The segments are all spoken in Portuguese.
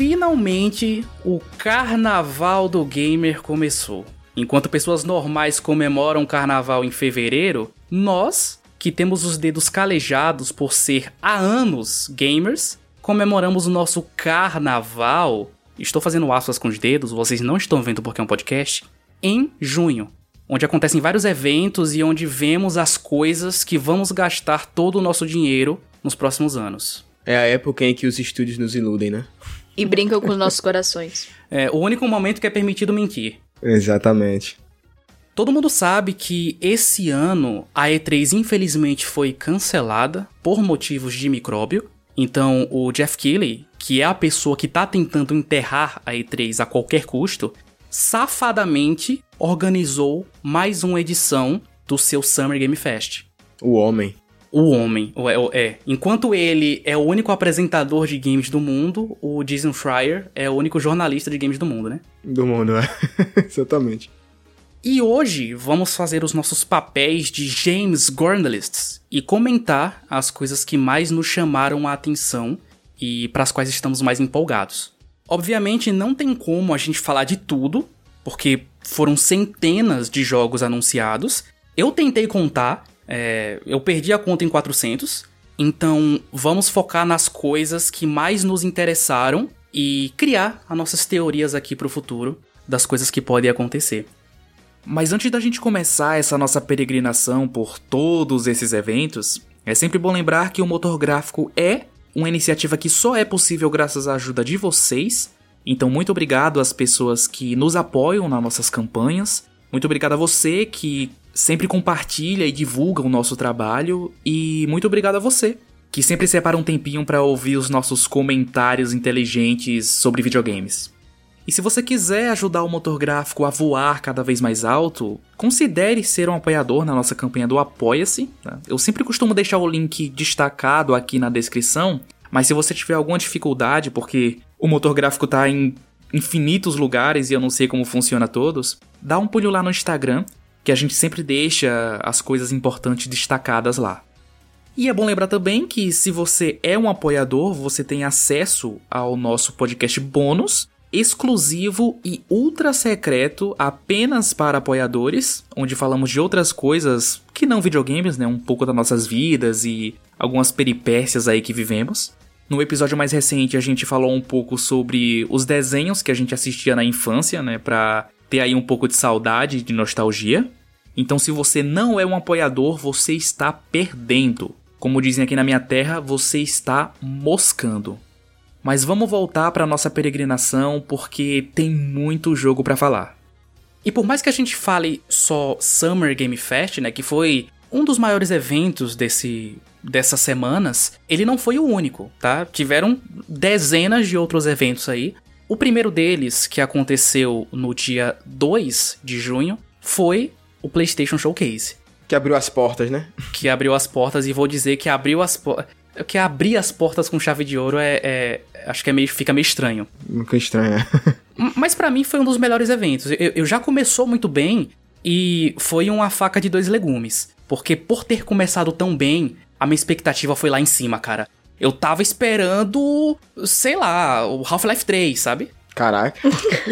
Finalmente o Carnaval do Gamer começou. Enquanto pessoas normais comemoram o carnaval em fevereiro, nós, que temos os dedos calejados por ser há anos gamers, comemoramos o nosso carnaval. Estou fazendo aspas com os dedos, vocês não estão vendo porque é um podcast. Em junho, onde acontecem vários eventos e onde vemos as coisas que vamos gastar todo o nosso dinheiro nos próximos anos. É a época em que os estúdios nos iludem, né? E brincam com os nossos corações. É o único momento que é permitido mentir. Exatamente. Todo mundo sabe que esse ano a E3 infelizmente foi cancelada por motivos de micróbio. Então o Jeff Keighley, que é a pessoa que tá tentando enterrar a E3 a qualquer custo, safadamente organizou mais uma edição do seu Summer Game Fest. O homem. O homem, é, é. Enquanto ele é o único apresentador de games do mundo, o Jason Schreier é o único jornalista de games do mundo, né? Do mundo, é. Exatamente. E hoje vamos fazer os nossos papéis de James Journalists e comentar as coisas que mais nos chamaram a atenção e para as quais estamos mais empolgados. Obviamente não tem como a gente falar de tudo, porque foram centenas de jogos anunciados. Eu tentei contar, é, eu perdi a conta em 400. Então vamos focar nas coisas que mais nos interessaram e criar as nossas teorias aqui para o futuro das coisas que podem acontecer. Mas antes da gente começar essa nossa peregrinação por todos esses eventos, é sempre bom lembrar que o motor gráfico é uma iniciativa que só é possível graças à ajuda de vocês. Então, muito obrigado às pessoas que nos apoiam nas nossas campanhas. Muito obrigado a você que sempre compartilha e divulga o nosso trabalho e muito obrigado a você que sempre separa um tempinho para ouvir os nossos comentários inteligentes sobre videogames. E se você quiser ajudar o motor gráfico a voar cada vez mais alto, considere ser um apoiador na nossa campanha do Apoia-se. Tá? Eu sempre costumo deixar o link destacado aqui na descrição, mas se você tiver alguma dificuldade, porque o motor gráfico está em infinitos lugares e eu não sei como funciona todos, dá um pulo lá no Instagram, que a gente sempre deixa as coisas importantes destacadas lá. E é bom lembrar também que se você é um apoiador, você tem acesso ao nosso podcast bônus, exclusivo e ultra secreto apenas para apoiadores, onde falamos de outras coisas que não videogames, né, um pouco das nossas vidas e algumas peripécias aí que vivemos. No episódio mais recente a gente falou um pouco sobre os desenhos que a gente assistia na infância, né, para ter aí um pouco de saudade, de nostalgia. Então se você não é um apoiador, você está perdendo. Como dizem aqui na minha terra, você está moscando. Mas vamos voltar para nossa peregrinação porque tem muito jogo para falar. E por mais que a gente fale só Summer Game Fest, né, que foi um dos maiores eventos desse dessas semanas, ele não foi o único, tá? Tiveram dezenas de outros eventos aí. O primeiro deles, que aconteceu no dia 2 de junho, foi o PlayStation Showcase. Que abriu as portas, né? Que abriu as portas, e vou dizer que abriu as portas. Que abrir as portas com chave de ouro é. é acho que é meio, fica meio estranho. Nunca estranho, é. Mas para mim foi um dos melhores eventos. Eu, eu já começou muito bem e foi uma faca de dois legumes. Porque por ter começado tão bem, a minha expectativa foi lá em cima, cara. Eu tava esperando, sei lá, o Half-Life 3, sabe? Caraca.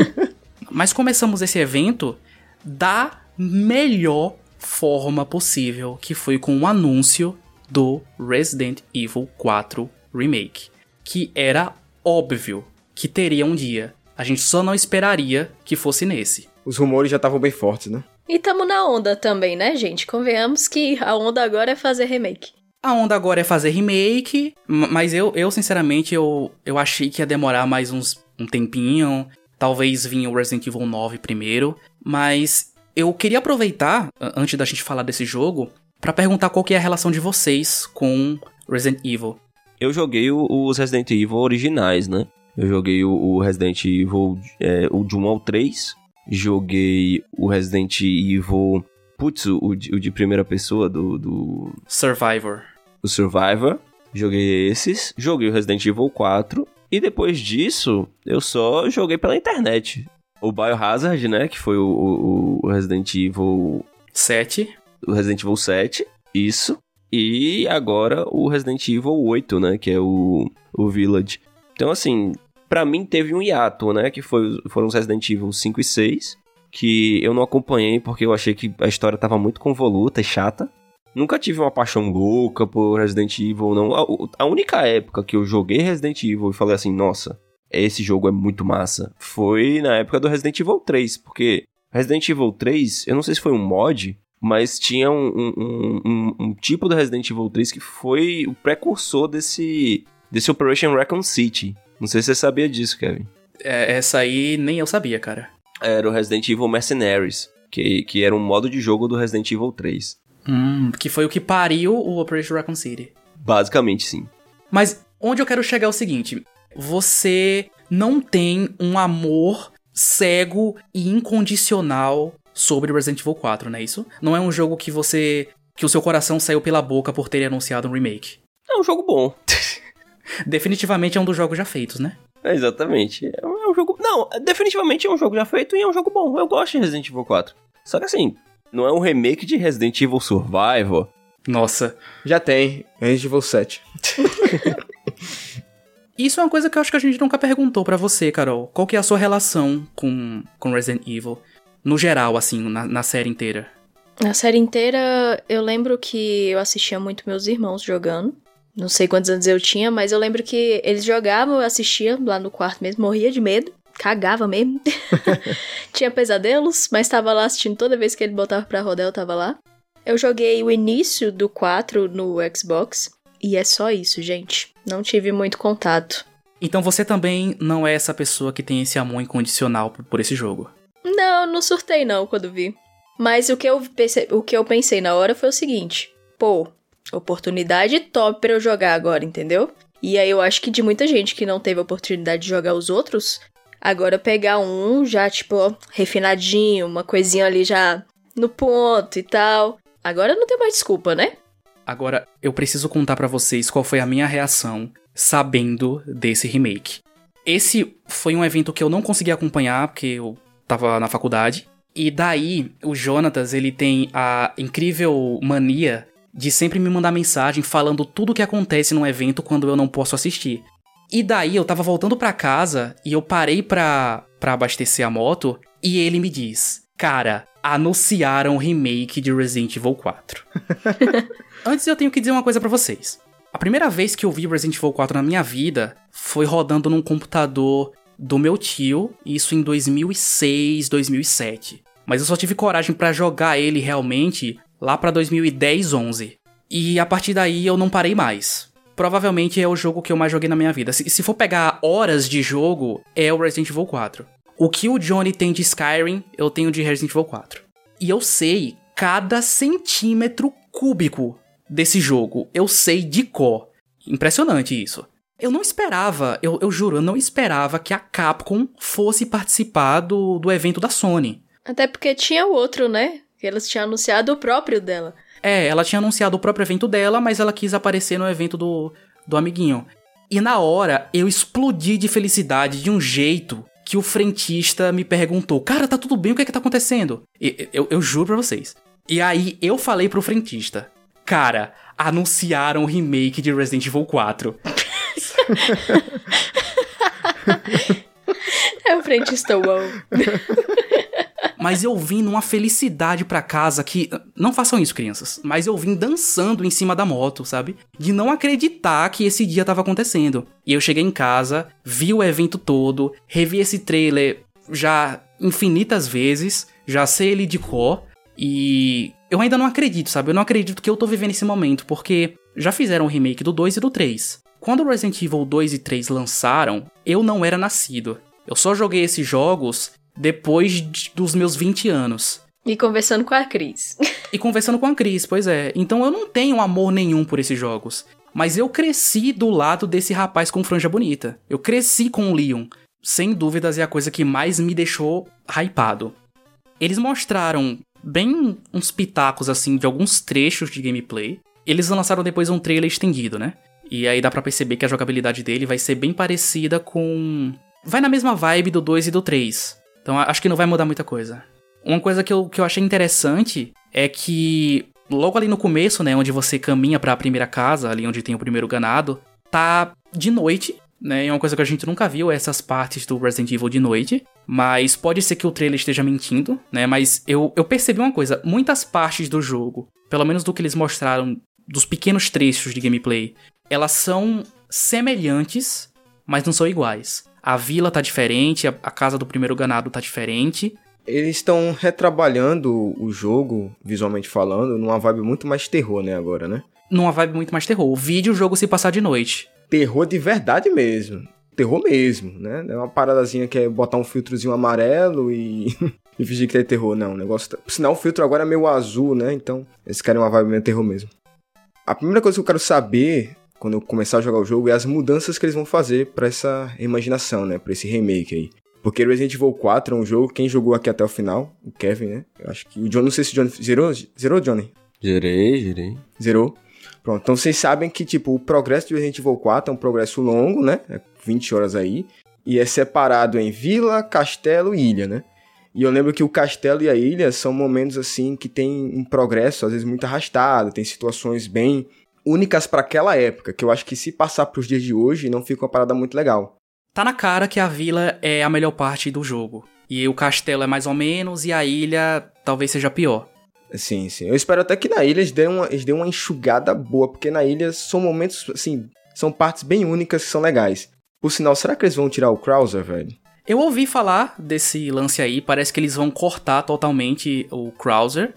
Mas começamos esse evento da melhor forma possível, que foi com o anúncio do Resident Evil 4 Remake, que era óbvio que teria um dia. A gente só não esperaria que fosse nesse. Os rumores já estavam bem fortes, né? E tamo na onda também, né, gente? Convenhamos que a onda agora é fazer remake. A onda agora é fazer remake, mas eu, eu sinceramente, eu, eu achei que ia demorar mais uns um tempinho. Talvez vinha o Resident Evil 9 primeiro. Mas eu queria aproveitar, antes da gente falar desse jogo, para perguntar qual que é a relação de vocês com Resident Evil. Eu joguei os Resident Evil originais, né? Eu joguei o Resident Evil é, o de 1 ao 3. Joguei o Resident Evil. Putz, o, o de primeira pessoa do, do. Survivor. O Survivor. Joguei esses. Joguei o Resident Evil 4. E depois disso, eu só joguei pela internet. O Biohazard, né? Que foi o, o, Resident Evil 7 o Resident Evil 7, isso. E agora o Resident Evil 8, né? Que é o, o Village. Então, assim, Pra mim teve um hiato, né? Que foi, foram os Resident Evil 5 e 6. Que eu não acompanhei porque eu achei que a história tava muito convoluta e chata. Nunca tive uma paixão louca por Resident Evil, não. A, a única época que eu joguei Resident Evil e falei assim, nossa, esse jogo é muito massa, foi na época do Resident Evil 3, porque Resident Evil 3, eu não sei se foi um mod, mas tinha um, um, um, um tipo do Resident Evil 3 que foi o precursor desse, desse Operation Raccoon City. Não sei se você sabia disso, Kevin. É, essa aí nem eu sabia, cara. Era o Resident Evil Mercenaries, que, que era um modo de jogo do Resident Evil 3. Hum, que foi o que pariu o Operation Raccoon City. Basicamente, sim. Mas onde eu quero chegar é o seguinte: você não tem um amor cego e incondicional sobre Resident Evil 4, não é isso? Não é um jogo que você. que o seu coração saiu pela boca por ter anunciado um remake. É um jogo bom. Definitivamente é um dos jogos já feitos, né? É, exatamente. É um, é um jogo. Não, definitivamente é um jogo já feito e é um jogo bom. Eu gosto de Resident Evil 4. Só que assim, não é um remake de Resident Evil Survival. Nossa. Já tem. Resident Evil 7. Isso é uma coisa que eu acho que a gente nunca perguntou para você, Carol. Qual que é a sua relação com, com Resident Evil? No geral, assim, na, na série inteira. Na série inteira, eu lembro que eu assistia muito meus irmãos jogando. Não sei quantos anos eu tinha, mas eu lembro que eles jogavam, eu assistia lá no quarto mesmo, morria de medo, cagava mesmo. tinha pesadelos, mas tava lá assistindo toda vez que ele botava pra rodar, eu tava lá. Eu joguei o início do 4 no Xbox, e é só isso, gente. Não tive muito contato. Então você também não é essa pessoa que tem esse amor incondicional por, esse jogo. Não, não surtei não quando vi. Mas o que, eu pense... o que eu pensei na hora foi o seguinte: pô, oportunidade top pra eu jogar agora, entendeu? E aí eu acho que de muita gente que não teve oportunidade de jogar os outros, agora pegar um já, tipo, refinadinho, uma coisinha ali já no ponto e tal. Agora não tem mais desculpa, né? Agora, eu preciso contar pra vocês qual foi a minha reação sabendo desse remake. Esse foi um evento que eu não consegui acompanhar porque eu tava na faculdade. E daí, o Jonatas, ele tem a incrível mania de sempre me mandar mensagem falando tudo o que acontece num evento quando eu não posso assistir. E daí eu tava voltando pra casa e eu parei pra, pra abastecer a moto e ele me diz: Cara, anunciaram o remake de Resident Evil 4. Antes eu tenho que dizer uma coisa para vocês. A primeira vez que eu vi Resident Evil 4 na minha vida foi rodando num computador do meu tio, isso em 2006, 2007. Mas eu só tive coragem para jogar ele realmente lá para 2010, 11. E a partir daí eu não parei mais. Provavelmente é o jogo que eu mais joguei na minha vida. Se, se for pegar horas de jogo, é o Resident Evil 4. O que o Johnny tem de Skyrim, eu tenho de Resident Evil 4. E eu sei cada centímetro cúbico desse jogo. Eu sei de cor. Impressionante isso. Eu não esperava, eu, eu juro, eu não esperava que a Capcom fosse participar do, do evento da Sony. Até porque tinha o outro, né? Que eles tinham anunciado o próprio dela. É, ela tinha anunciado o próprio evento dela, mas ela quis aparecer no evento do, do amiguinho. E na hora, eu explodi de felicidade de um jeito que o frentista me perguntou: Cara, tá tudo bem? O que é que tá acontecendo? E, eu, eu juro pra vocês. E aí eu falei pro frentista: Cara, anunciaram o remake de Resident Evil 4. é o frentista wow. Mas eu vim numa felicidade pra casa que. Não façam isso, crianças. Mas eu vim dançando em cima da moto, sabe? De não acreditar que esse dia tava acontecendo. E eu cheguei em casa, vi o evento todo, revi esse trailer já infinitas vezes, já sei ele de cor. E eu ainda não acredito, sabe? Eu não acredito que eu tô vivendo esse momento, porque já fizeram o remake do 2 e do 3. Quando Resident Evil 2 e 3 lançaram, eu não era nascido. Eu só joguei esses jogos depois de, dos meus 20 anos. E conversando com a Cris. e conversando com a Cris, pois é. Então eu não tenho amor nenhum por esses jogos. Mas eu cresci do lado desse rapaz com franja bonita. Eu cresci com o Leon. Sem dúvidas é a coisa que mais me deixou hypado. Eles mostraram bem uns pitacos assim de alguns trechos de gameplay. Eles lançaram depois um trailer estendido, né? E aí dá para perceber que a jogabilidade dele vai ser bem parecida com vai na mesma vibe do 2 e do 3. Então acho que não vai mudar muita coisa. Uma coisa que eu, que eu achei interessante é que logo ali no começo, né, onde você caminha para a primeira casa, ali onde tem o primeiro ganado, tá de noite, né? É uma coisa que a gente nunca viu essas partes do Resident Evil de noite. Mas pode ser que o trailer esteja mentindo, né? Mas eu, eu percebi uma coisa: muitas partes do jogo, pelo menos do que eles mostraram, dos pequenos trechos de gameplay, elas são semelhantes, mas não são iguais. A vila tá diferente, a, a casa do primeiro ganado tá diferente. Eles estão retrabalhando o jogo, visualmente falando, numa vibe muito mais terror, né, agora, né? Numa vibe muito mais terror. O vídeo o jogo se passar de noite. Terror de verdade mesmo. Terror mesmo, né? Não é uma paradazinha que é botar um filtrozinho amarelo e, e fingir que é terror, não. O negócio. Tá... Por sinal, o filtro agora é meio azul, né? Então, eles querem uma vibe meio terror mesmo. A primeira coisa que eu quero saber quando eu começar a jogar o jogo é as mudanças que eles vão fazer para essa imaginação, né? Pra esse remake aí. Porque Resident Evil 4 é um jogo, quem jogou aqui até o final, o Kevin, né? Eu acho que o John, não sei se o John zerou, zerou, Johnny? Zerei, zerei. Zerou. Pronto, então vocês sabem que, tipo, o progresso de Resident Evil 4 é um progresso longo, né? É 20 horas aí. E é separado em vila, castelo e ilha, né? E eu lembro que o castelo e a ilha são momentos, assim, que tem um progresso, às vezes, muito arrastado. Tem situações bem únicas para aquela época, que eu acho que se passar pros dias de hoje, não fica uma parada muito legal. Tá na cara que a vila é a melhor parte do jogo. E o castelo é mais ou menos, e a ilha talvez seja pior. Sim, sim. Eu espero até que na ilha eles dêem uma, eles dêem uma enxugada boa, porque na ilha são momentos, assim, são partes bem únicas que são legais. Por sinal, será que eles vão tirar o Krauser, velho? Eu ouvi falar desse lance aí, parece que eles vão cortar totalmente o Krauser.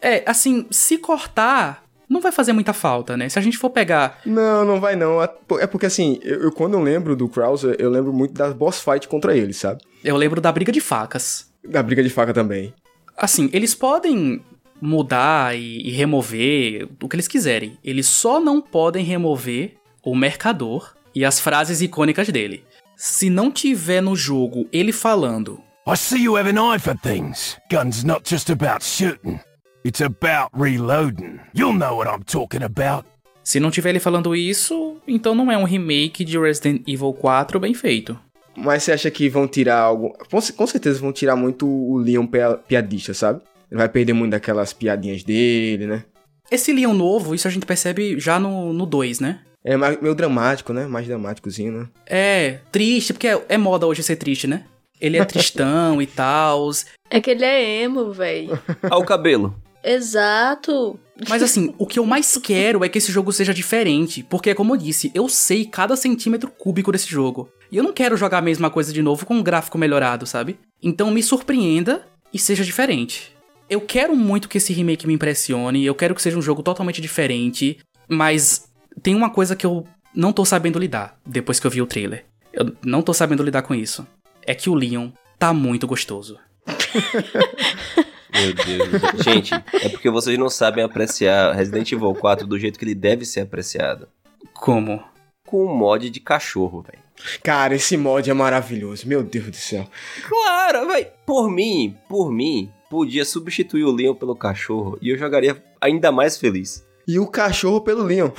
É, assim, se cortar, não vai fazer muita falta, né? Se a gente for pegar. Não, não vai não. É porque assim, eu, eu quando eu lembro do Krauser, eu lembro muito da boss fight contra ele, sabe? Eu lembro da briga de facas. Da briga de faca também. Assim, eles podem mudar e, e remover o que eles quiserem. Eles só não podem remover o mercador e as frases icônicas dele. Se não tiver no jogo ele falando. I see you have an eye for things. Guns not just about shooting. It's about reloading. You'll know what I'm talking about. Se não tiver ele falando isso, então não é um remake de Resident Evil 4 bem feito. Mas você acha que vão tirar algo. Com certeza vão tirar muito o Leon piadista, sabe? Ele vai perder muito daquelas piadinhas dele, né? Esse Leon novo, isso a gente percebe já no 2, né? É meio dramático, né? Mais dramáticozinho, né? É, triste, porque é, é moda hoje ser triste, né? Ele é tristão e tal. É que ele é emo, velho. Ah, o cabelo. Exato. Mas assim, o que eu mais quero é que esse jogo seja diferente, porque como eu disse, eu sei cada centímetro cúbico desse jogo. E eu não quero jogar a mesma coisa de novo com um gráfico melhorado, sabe? Então me surpreenda e seja diferente. Eu quero muito que esse remake me impressione, eu quero que seja um jogo totalmente diferente, mas tem uma coisa que eu não tô sabendo lidar depois que eu vi o trailer. Eu não tô sabendo lidar com isso. É que o Leon tá muito gostoso. Meu Deus. Gente, é porque vocês não sabem apreciar Resident Evil 4 do jeito que ele deve ser apreciado. Como? Com o mod de cachorro, velho. Cara, esse mod é maravilhoso. Meu Deus do céu. Claro, velho. Por mim, por mim, podia substituir o Leon pelo cachorro e eu jogaria ainda mais feliz. E o cachorro pelo Leon.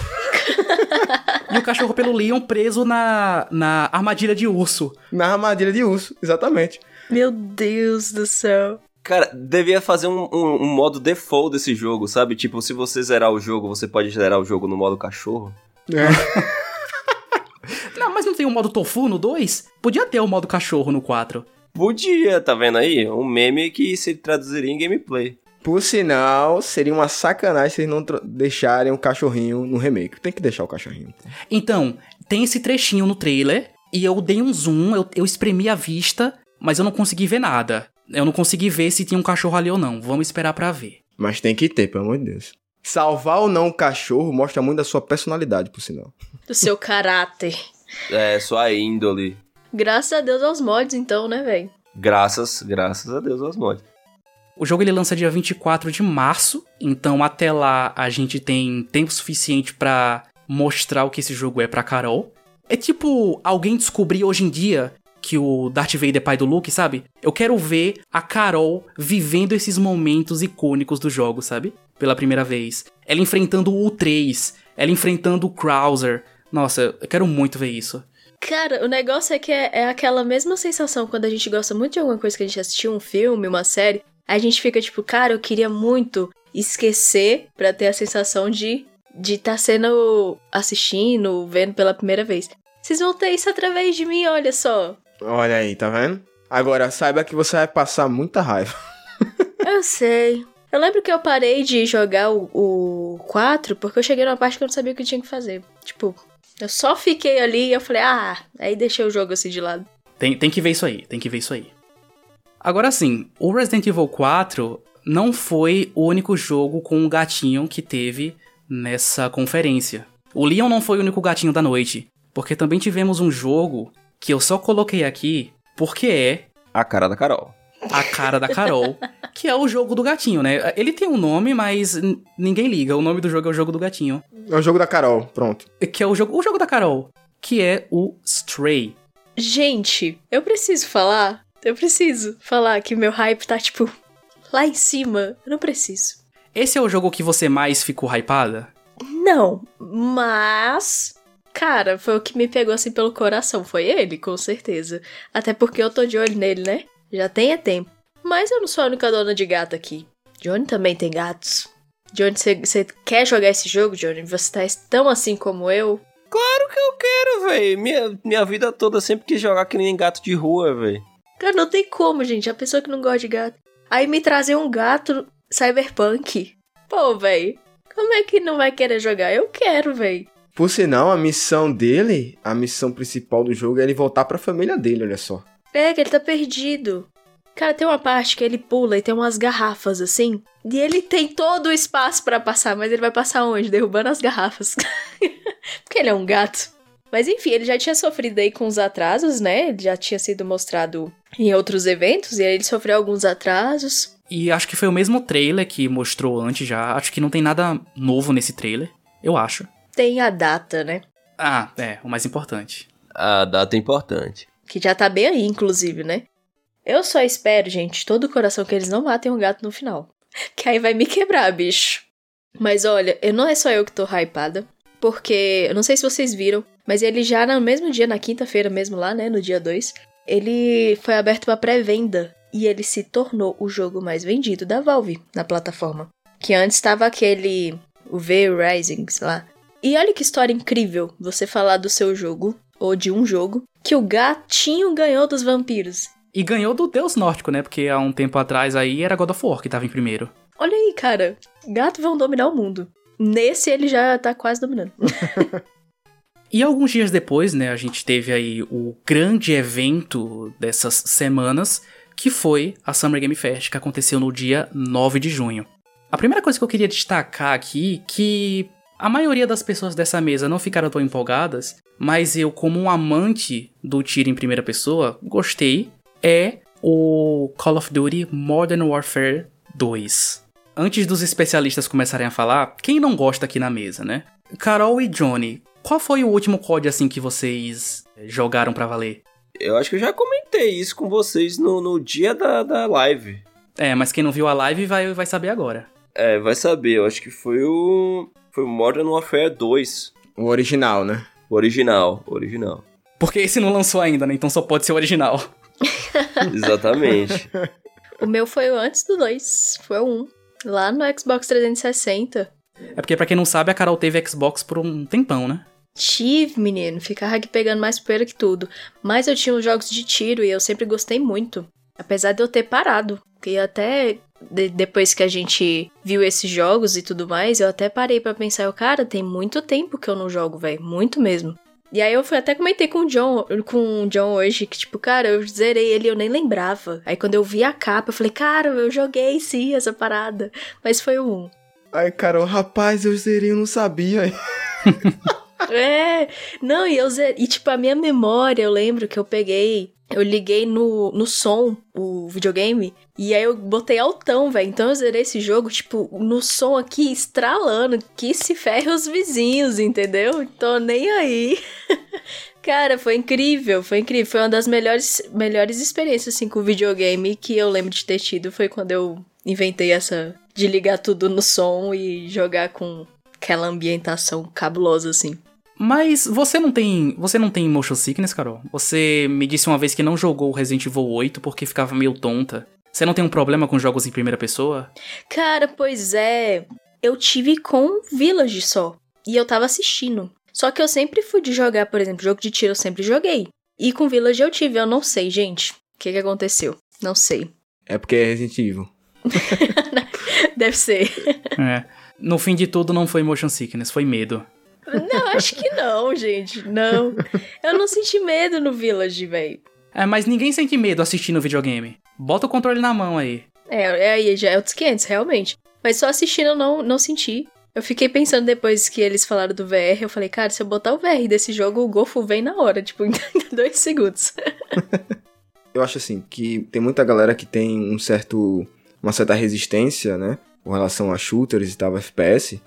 e o cachorro pelo Leon preso na, na armadilha de urso. Na armadilha de urso, exatamente. Meu Deus do céu. Cara, devia fazer um, um, um, modo default desse jogo, sabe? Tipo, se você zerar o jogo, você pode zerar o jogo no modo cachorro. É. não, mas não tem o um modo tofu no 2? Podia ter o modo cachorro no 4. Podia, tá vendo aí? Um meme que se traduziria em gameplay. Por sinal, seria uma sacanagem se eles não deixarem o cachorrinho no remake. Tem que deixar o cachorrinho. Então, tem esse trechinho no trailer e eu dei um zoom, eu, eu espremi a vista, mas eu não consegui ver nada. Eu não consegui ver se tinha um cachorro ali ou não. Vamos esperar para ver. Mas tem que ter, pelo amor de Deus. Salvar ou não o cachorro mostra muito da sua personalidade, por sinal. Do seu caráter. É, sua índole. Graças a Deus aos mods, então, né, velho? Graças, graças a Deus aos mods. O jogo ele lança dia 24 de março, então até lá a gente tem tempo suficiente para mostrar o que esse jogo é pra Carol. É tipo alguém descobrir hoje em dia que o Darth Vader é pai do Luke, sabe? Eu quero ver a Carol vivendo esses momentos icônicos do jogo, sabe? Pela primeira vez. Ela enfrentando o 3, ela enfrentando o Krauser. Nossa, eu quero muito ver isso. Cara, o negócio é que é, é, aquela mesma sensação quando a gente gosta muito de alguma coisa que a gente assistiu, um filme, uma série. A gente fica tipo, cara, eu queria muito esquecer para ter a sensação de de estar tá sendo assistindo, vendo pela primeira vez. Vocês vão ter isso através de mim, olha só. Olha aí, tá vendo? Agora saiba que você vai passar muita raiva. eu sei. Eu lembro que eu parei de jogar o, o 4 porque eu cheguei numa parte que eu não sabia o que tinha que fazer. Tipo, eu só fiquei ali e eu falei, ah, aí deixei o jogo assim de lado. Tem, tem que ver isso aí, tem que ver isso aí. Agora sim, o Resident Evil 4 não foi o único jogo com um gatinho que teve nessa conferência. O Leon não foi o único gatinho da noite, porque também tivemos um jogo que eu só coloquei aqui porque é. A cara da Carol. A cara da Carol, que é o jogo do gatinho, né? Ele tem um nome, mas ninguém liga. O nome do jogo é o jogo do gatinho. É o jogo da Carol, pronto. Que é o jogo, o jogo da Carol, que é o Stray. Gente, eu preciso falar. Eu preciso falar que meu hype tá, tipo, lá em cima. Eu não preciso. Esse é o jogo que você mais ficou hypada? Não, mas. Cara, foi o que me pegou assim pelo coração. Foi ele, com certeza. Até porque eu tô de olho nele, né? Já tem é tempo. Mas eu não sou a única dona de gato aqui. Johnny também tem gatos. Johnny, você quer jogar esse jogo, Johnny? Você tá tão assim como eu? Claro que eu quero, velho. Minha, minha vida toda sempre quis jogar que nem gato de rua, velho. Cara, não tem como, gente. A pessoa que não gosta de gato. Aí me trazer um gato cyberpunk. Pô, velho. Como é que não vai querer jogar? Eu quero, velho. Por sinal, a missão dele, a missão principal do jogo é ele voltar pra família dele, olha só. É, que ele tá perdido. Cara, tem uma parte que ele pula e tem umas garrafas assim. E ele tem todo o espaço para passar, mas ele vai passar onde? Derrubando as garrafas. Porque ele é um gato. Mas enfim, ele já tinha sofrido aí com os atrasos, né? Ele já tinha sido mostrado em outros eventos e aí ele sofreu alguns atrasos. E acho que foi o mesmo trailer que mostrou antes já. Acho que não tem nada novo nesse trailer. Eu acho. Tem a data, né? Ah, é, o mais importante. A data é importante. Que já tá bem aí, inclusive, né? Eu só espero, gente, todo o coração que eles não matem o gato no final. Que aí vai me quebrar, bicho. Mas olha, eu não é só eu que tô hypada porque eu não sei se vocês viram, mas ele já no mesmo dia, na quinta-feira mesmo lá, né, no dia 2, ele foi aberto para pré-venda e ele se tornou o jogo mais vendido da Valve na plataforma. Que antes estava aquele o V Rising, sei lá. E olha que história incrível você falar do seu jogo ou de um jogo que o gatinho ganhou dos vampiros. E ganhou do Deus Nórdico, né? Porque há um tempo atrás aí era God of War que tava em primeiro. Olha aí, cara. Gatos vão dominar o mundo. Nesse ele já tá quase dominando. e alguns dias depois, né, a gente teve aí o grande evento dessas semanas, que foi a Summer Game Fest, que aconteceu no dia 9 de junho. A primeira coisa que eu queria destacar aqui, que a maioria das pessoas dessa mesa não ficaram tão empolgadas, mas eu, como um amante do tiro em primeira pessoa, gostei, é o Call of Duty Modern Warfare 2 antes dos especialistas começarem a falar, quem não gosta aqui na mesa, né? Carol e Johnny, qual foi o último COD assim que vocês jogaram para valer? Eu acho que eu já comentei isso com vocês no, no dia da, da live. É, mas quem não viu a live vai, vai saber agora. É, vai saber. Eu acho que foi o. Foi Modern Warfare 2. O original, né? O original, o original. Porque esse não lançou ainda, né? Então só pode ser o original. Exatamente. o meu foi o antes do 2. Foi o 1. Lá no Xbox 360. É porque, pra quem não sabe, a Carol teve Xbox por um tempão, né? Tive, menino. Ficava aqui pegando mais poeira que tudo. Mas eu tinha os jogos de tiro e eu sempre gostei muito. Apesar de eu ter parado. Porque até de, depois que a gente viu esses jogos e tudo mais, eu até parei para pensar, eu, cara, tem muito tempo que eu não jogo, velho. Muito mesmo. E aí eu fui, até comentei com o John, com o John hoje, que tipo, cara, eu zerei ele eu nem lembrava. Aí quando eu vi a capa, eu falei, cara, eu joguei sim essa parada. Mas foi o 1. Aí, cara, rapaz, eu zerei, eu não sabia. é, não, e eu zerei, e tipo, a minha memória, eu lembro que eu peguei eu liguei no, no som o videogame e aí eu botei altão, velho. Então eu zerei esse jogo, tipo, no som aqui estralando, que se ferre os vizinhos, entendeu? Tô nem aí. Cara, foi incrível, foi incrível. Foi uma das melhores, melhores experiências, assim, com videogame que eu lembro de ter tido. Foi quando eu inventei essa de ligar tudo no som e jogar com aquela ambientação cabulosa, assim. Mas você não tem. Você não tem motion sickness, Carol? Você me disse uma vez que não jogou Resident Evil 8 porque ficava meio tonta. Você não tem um problema com jogos em primeira pessoa? Cara, pois é. Eu tive com Village só. e eu tava assistindo. Só que eu sempre fui de jogar, por exemplo, jogo de tiro eu sempre joguei. E com Village eu tive, eu não sei, gente. O que, que aconteceu? Não sei. É porque é Resident Evil. Deve ser. É. No fim de tudo, não foi motion sickness, foi medo. Não, acho que não, gente. Não. Eu não senti medo no Village, velho. É, mas ninguém sente medo assistindo videogame. Bota o controle na mão aí. É, é aí já é outros 500, realmente. Mas só assistindo eu não, não senti. Eu fiquei pensando depois que eles falaram do VR, eu falei, cara, se eu botar o VR desse jogo, o Golfo vem na hora, tipo, em dois segundos. eu acho assim, que tem muita galera que tem um certo. uma certa resistência, né? Com relação a shooters e tal, FPS.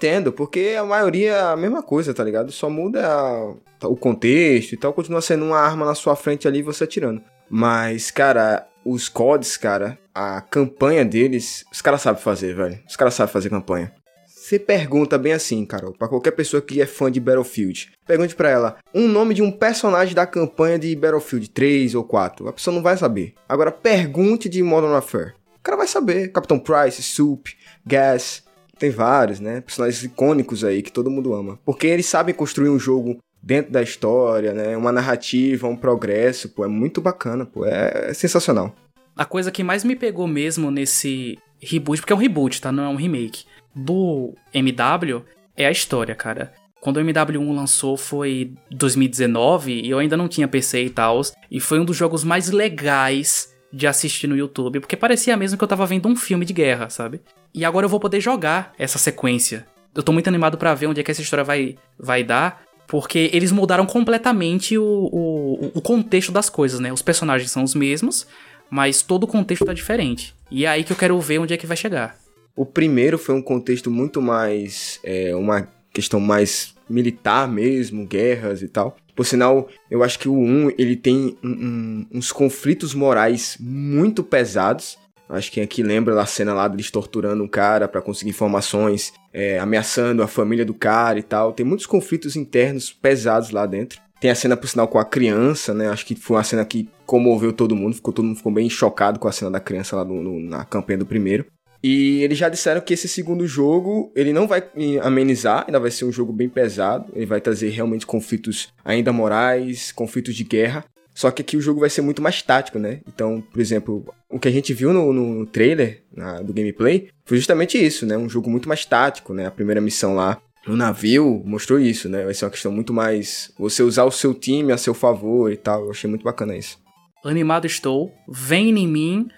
Entendo, porque a maioria é a mesma coisa, tá ligado? Só muda a, o contexto e tal, continua sendo uma arma na sua frente ali e você atirando. Mas, cara, os CODs, cara, a campanha deles, os caras sabem fazer, velho. Os caras sabem fazer campanha. Você pergunta bem assim, Carol, para qualquer pessoa que é fã de Battlefield. Pergunte para ela um nome de um personagem da campanha de Battlefield 3 ou 4. A pessoa não vai saber. Agora pergunte de Modern Warfare. O cara vai saber. Capitão Price, Soup, Gas. Tem vários, né? Personagens icônicos aí que todo mundo ama. Porque eles sabem construir um jogo dentro da história, né? Uma narrativa, um progresso, pô, é muito bacana, pô, é, é sensacional. A coisa que mais me pegou mesmo nesse reboot, porque é um reboot, tá? Não é um remake, do MW é a história, cara. Quando o MW1 lançou foi 2019 e eu ainda não tinha PC e tal, e foi um dos jogos mais legais de assistir no YouTube, porque parecia mesmo que eu tava vendo um filme de guerra, sabe? E agora eu vou poder jogar essa sequência. Eu tô muito animado para ver onde é que essa história vai, vai dar, porque eles mudaram completamente o, o, o contexto das coisas, né? Os personagens são os mesmos, mas todo o contexto tá diferente. E é aí que eu quero ver onde é que vai chegar. O primeiro foi um contexto muito mais. É, uma questão mais militar mesmo, guerras e tal. Por sinal, eu acho que o 1 ele tem um, um, uns conflitos morais muito pesados. Acho que aqui lembra da cena lá deles torturando um cara para conseguir informações, é, ameaçando a família do cara e tal. Tem muitos conflitos internos pesados lá dentro. Tem a cena, por sinal, com a criança, né? Acho que foi uma cena que comoveu todo mundo. Ficou, todo mundo ficou bem chocado com a cena da criança lá no, no, na campanha do primeiro. E eles já disseram que esse segundo jogo, ele não vai amenizar, ainda vai ser um jogo bem pesado. Ele vai trazer realmente conflitos ainda morais, conflitos de guerra. Só que aqui o jogo vai ser muito mais tático, né? Então, por exemplo, o que a gente viu no, no trailer na, do gameplay foi justamente isso, né? Um jogo muito mais tático, né? A primeira missão lá no navio mostrou isso, né? Vai ser uma questão muito mais você usar o seu time a seu favor e tal. Eu achei muito bacana isso. Animado estou. Vem em mim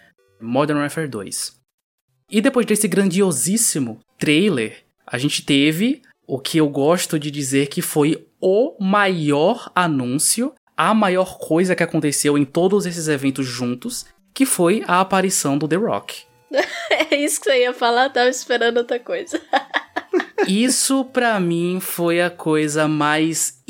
Modern Warfare 2. E depois desse grandiosíssimo trailer, a gente teve o que eu gosto de dizer que foi o maior anúncio a maior coisa que aconteceu em todos esses eventos juntos, que foi a aparição do The Rock. é isso que você ia falar, tava esperando outra coisa. isso para mim foi a coisa mais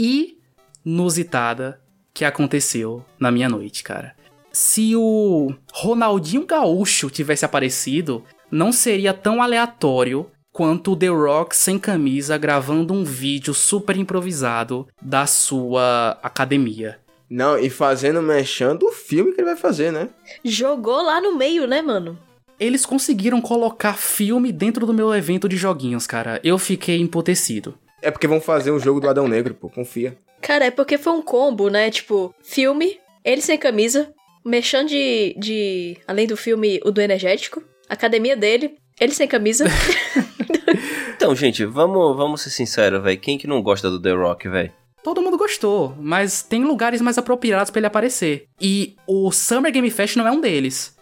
inusitada que aconteceu na minha noite, cara. Se o Ronaldinho Gaúcho tivesse aparecido, não seria tão aleatório quanto o The Rock sem camisa gravando um vídeo super improvisado da sua academia. Não, e fazendo, mexendo o filme que ele vai fazer, né? Jogou lá no meio, né, mano? Eles conseguiram colocar filme dentro do meu evento de joguinhos, cara. Eu fiquei emputecido. É porque vão fazer um jogo do Adão Negro, pô, confia. Cara, é porque foi um combo, né? Tipo, filme, ele sem camisa, mexendo de, de. Além do filme, o do energético, academia dele, ele sem camisa. então, gente, vamos, vamos ser sinceros, velho. Quem que não gosta do The Rock, velho? Todo mundo gostou, mas tem lugares mais apropriados para ele aparecer. E o Summer Game Fest não é um deles.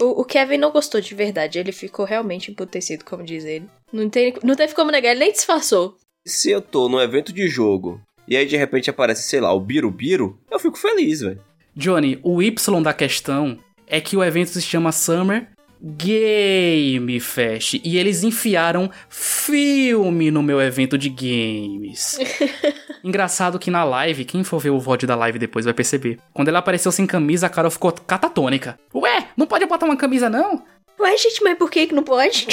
O, o, Kevin não gostou de verdade, ele ficou realmente emputecido, como diz ele. Não, tem, não teve como negar, ele nem disfarçou. Se eu tô num evento de jogo e aí de repente aparece, sei lá, o Birubiru, eu fico feliz, velho. Johnny, o Y da questão é que o evento se chama Summer Game Fest. E eles enfiaram filme no meu evento de games. Engraçado que na live, quem for ver o VOD da live depois vai perceber. Quando ela apareceu sem camisa, a Carol ficou catatônica. Ué, não pode botar uma camisa não? Ué, gente, mas por que que não pode?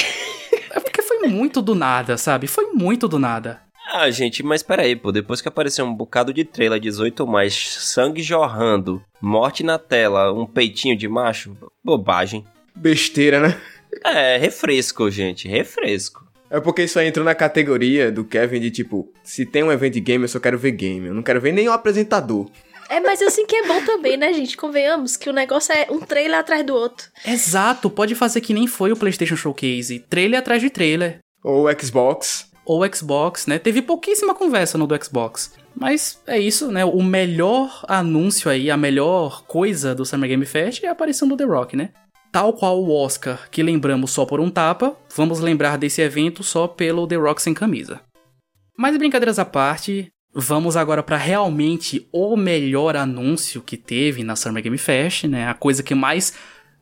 é porque foi muito do nada, sabe? Foi muito do nada. Ah, gente, mas peraí, pô. Depois que apareceu um bocado de trailer 18 ou mais, sangue jorrando, morte na tela, um peitinho de macho, bobagem besteira, né? É, refresco, gente, refresco. É porque isso aí entrou na categoria do Kevin de tipo, se tem um evento de game, eu só quero ver game. Eu não quero ver nenhum apresentador. É, mas assim que é bom também, né, gente? Convenhamos que o negócio é um trailer atrás do outro. Exato, pode fazer que nem foi o PlayStation Showcase. Trailer atrás de trailer. Ou Xbox. Ou Xbox, né? Teve pouquíssima conversa no do Xbox. Mas é isso, né? O melhor anúncio aí, a melhor coisa do Summer Game Fest é a aparição do The Rock, né? Tal qual o Oscar, que lembramos só por um tapa, vamos lembrar desse evento só pelo The Rock sem camisa. Mas brincadeiras à parte, vamos agora para realmente o melhor anúncio que teve na Summer Game Fest, né? A coisa que mais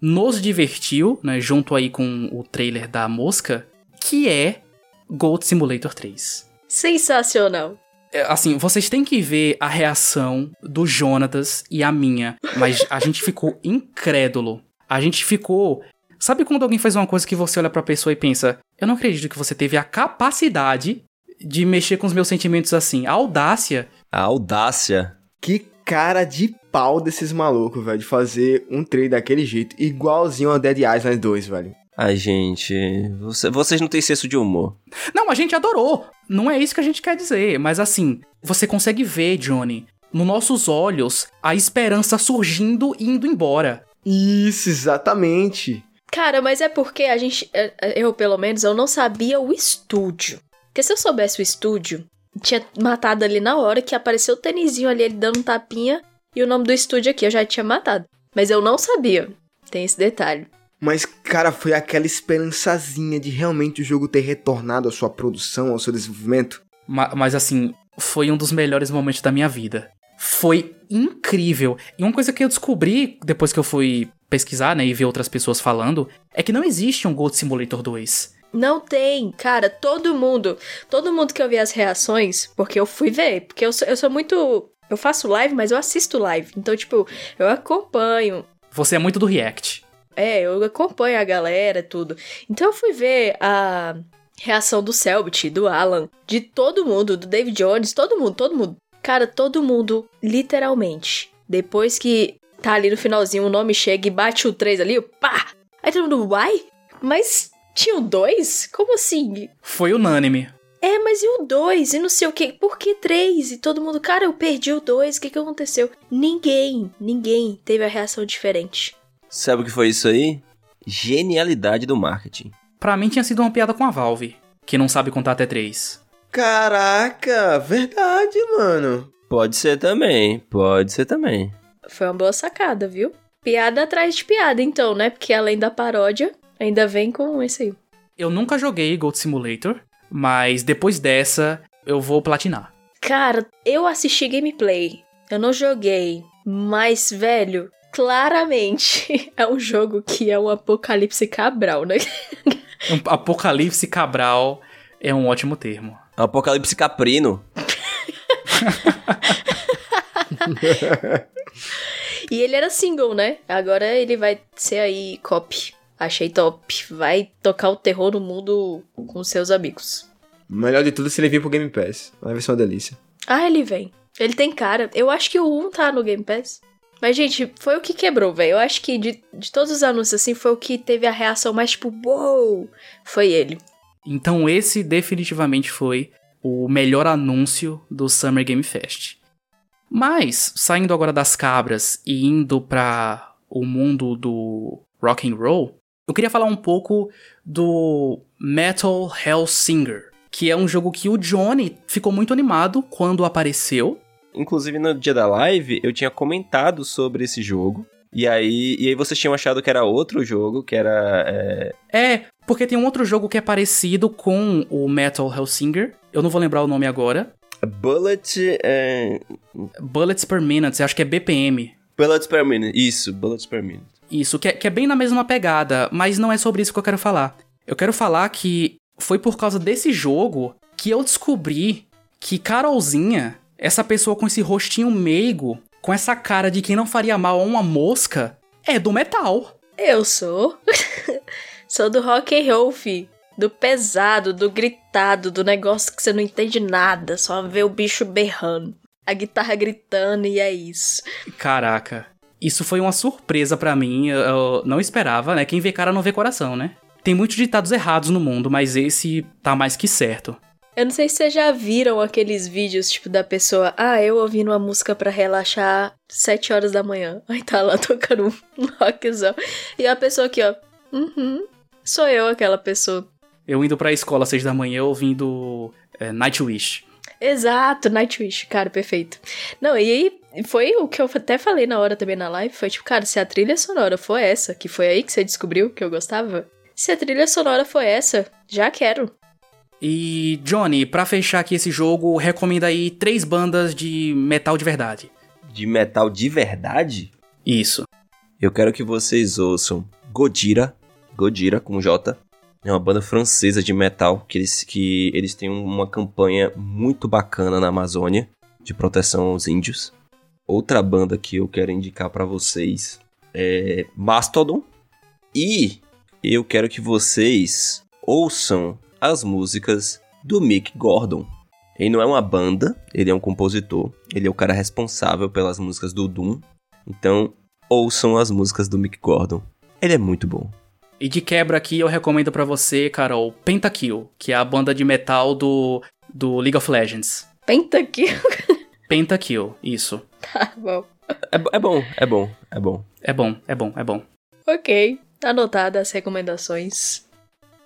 nos divertiu, né? Junto aí com o trailer da mosca, que é Gold Simulator 3. Sensacional. É, Assim, vocês têm que ver a reação do Jonatas e a minha, mas a gente ficou incrédulo. A gente ficou. Sabe quando alguém faz uma coisa que você olha pra pessoa e pensa: Eu não acredito que você teve a capacidade de mexer com os meus sentimentos assim. A audácia. A audácia. Que cara de pau desses malucos, velho, de fazer um trailer daquele jeito, igualzinho ao Dead Island 2, velho. Ai, gente, você- vocês não têm senso de humor. Não, a gente adorou. Não é isso que a gente quer dizer, mas assim, você consegue ver, Johnny, nos nossos olhos, a esperança surgindo e indo embora. Isso, exatamente. Cara, mas é porque a gente. é, é, Eu, pelo menos, eu não sabia o estúdio. Porque se eu soubesse o estúdio, tinha matado ali na hora que apareceu o tênisinho ali, ele dando um tapinha, e o nome do estúdio aqui eu já tinha matado. Mas eu não sabia. Tem esse detalhe. Mas, cara, foi aquela esperançazinha de realmente o jogo ter retornado à sua produção, ao seu desenvolvimento. Ma- mas assim, foi um dos melhores momentos da minha vida. Foi incrível. E uma coisa que eu descobri depois que eu fui pesquisar, né, e ver outras pessoas falando, é que não existe um Gold Simulator 2. Não tem, cara, todo mundo, todo mundo que eu vi as reações, porque eu fui ver, porque eu sou, eu sou muito. Eu faço live, mas eu assisto live. Então, tipo, eu acompanho. Você é muito do React. É, eu acompanho a galera, tudo. Então eu fui ver a reação do Selbit, do Alan, de todo mundo, do David Jones, todo mundo, todo mundo. Cara, todo mundo, literalmente. Depois que tá ali no finalzinho, o nome chega e bate o 3 ali, pá! Aí todo mundo, uai? Mas tinha o 2? Como assim? Foi unânime. É, mas e o 2? E não sei o que. Por que 3? E todo mundo, cara, eu perdi o 2, o que que aconteceu? Ninguém, ninguém teve a reação diferente. Sabe o que foi isso aí? Genialidade do marketing. Pra mim tinha sido uma piada com a Valve, que não sabe contar até 3. Caraca, verdade, mano. Pode ser também, pode ser também. Foi uma boa sacada, viu? Piada atrás de piada, então, né? Porque além da paródia, ainda vem com esse aí. Eu nunca joguei Gold Simulator, mas depois dessa eu vou platinar. Cara, eu assisti gameplay. Eu não joguei. Mas, velho, claramente é um jogo que é um apocalipse cabral, né? Um apocalipse Cabral é um ótimo termo. Apocalipse Caprino. E ele era single, né? Agora ele vai ser aí cop. Achei top. Vai tocar o terror no mundo com seus amigos. Melhor de tudo se ele vir pro Game Pass. Vai ser uma delícia. Ah, ele vem. Ele tem cara. Eu acho que o 1 tá no Game Pass. Mas, gente, foi o que quebrou, velho. Eu acho que de, de todos os anúncios, assim, foi o que teve a reação mais tipo, uou! Foi ele. Então esse definitivamente foi o melhor anúncio do Summer Game Fest. Mas, saindo agora das cabras e indo para o mundo do rock and roll, eu queria falar um pouco do Metal Hellsinger, que é um jogo que o Johnny ficou muito animado quando apareceu. Inclusive no dia da live eu tinha comentado sobre esse jogo. E aí, e aí vocês tinham achado que era outro jogo, que era. é, É, porque tem um outro jogo que é parecido com o Metal Hellsinger. Eu não vou lembrar o nome agora. Bullet. é, Bullets per Minute, acho que é BPM. Bullets per minute. Isso, Bullets per minute. Isso, que é, que é bem na mesma pegada, mas não é sobre isso que eu quero falar. Eu quero falar que foi por causa desse jogo que eu descobri que Carolzinha, essa pessoa com esse rostinho meigo, com essa cara de quem não faria mal a uma mosca, é do metal. Eu sou. sou do rock and roll, fi. Do pesado, do gritado, do negócio que você não entende nada, só vê o bicho berrando. A guitarra gritando e é isso. Caraca, isso foi uma surpresa pra mim, eu, eu não esperava, né? Quem vê cara não vê coração, né? Tem muitos ditados errados no mundo, mas esse tá mais que certo. Eu não sei se vocês já viram aqueles vídeos, tipo, da pessoa, ah, eu ouvindo uma música para relaxar sete horas da manhã. Aí tá lá tocando um rockzão. E a pessoa aqui, ó, uhum, sou eu aquela pessoa. Eu indo pra escola às seis da manhã ouvindo é, Nightwish. Exato, Nightwish, cara, perfeito. Não, e aí foi o que eu até falei na hora também na live, foi tipo, cara, se a trilha sonora for essa, que foi aí que você descobriu que eu gostava, se a trilha sonora for essa, já quero. E Johnny, pra fechar aqui esse jogo, recomenda aí três bandas de metal de verdade. De metal de verdade? Isso. Eu quero que vocês ouçam Godira, Godira com J. É uma banda francesa de metal que eles, que eles têm uma campanha muito bacana na Amazônia de proteção aos índios. Outra banda que eu quero indicar para vocês é Mastodon. E eu quero que vocês ouçam as músicas do Mick Gordon. Ele não é uma banda, ele é um compositor, ele é o cara responsável pelas músicas do Doom. Então, ouçam as músicas do Mick Gordon. Ele é muito bom. E de quebra aqui eu recomendo para você, Carol, Pentakill, que é a banda de metal do, do League of Legends. Pentakill? Pentakill, isso. Tá bom. É, é bom, é bom, é bom. É bom, é bom, é bom. Ok, anotada as recomendações.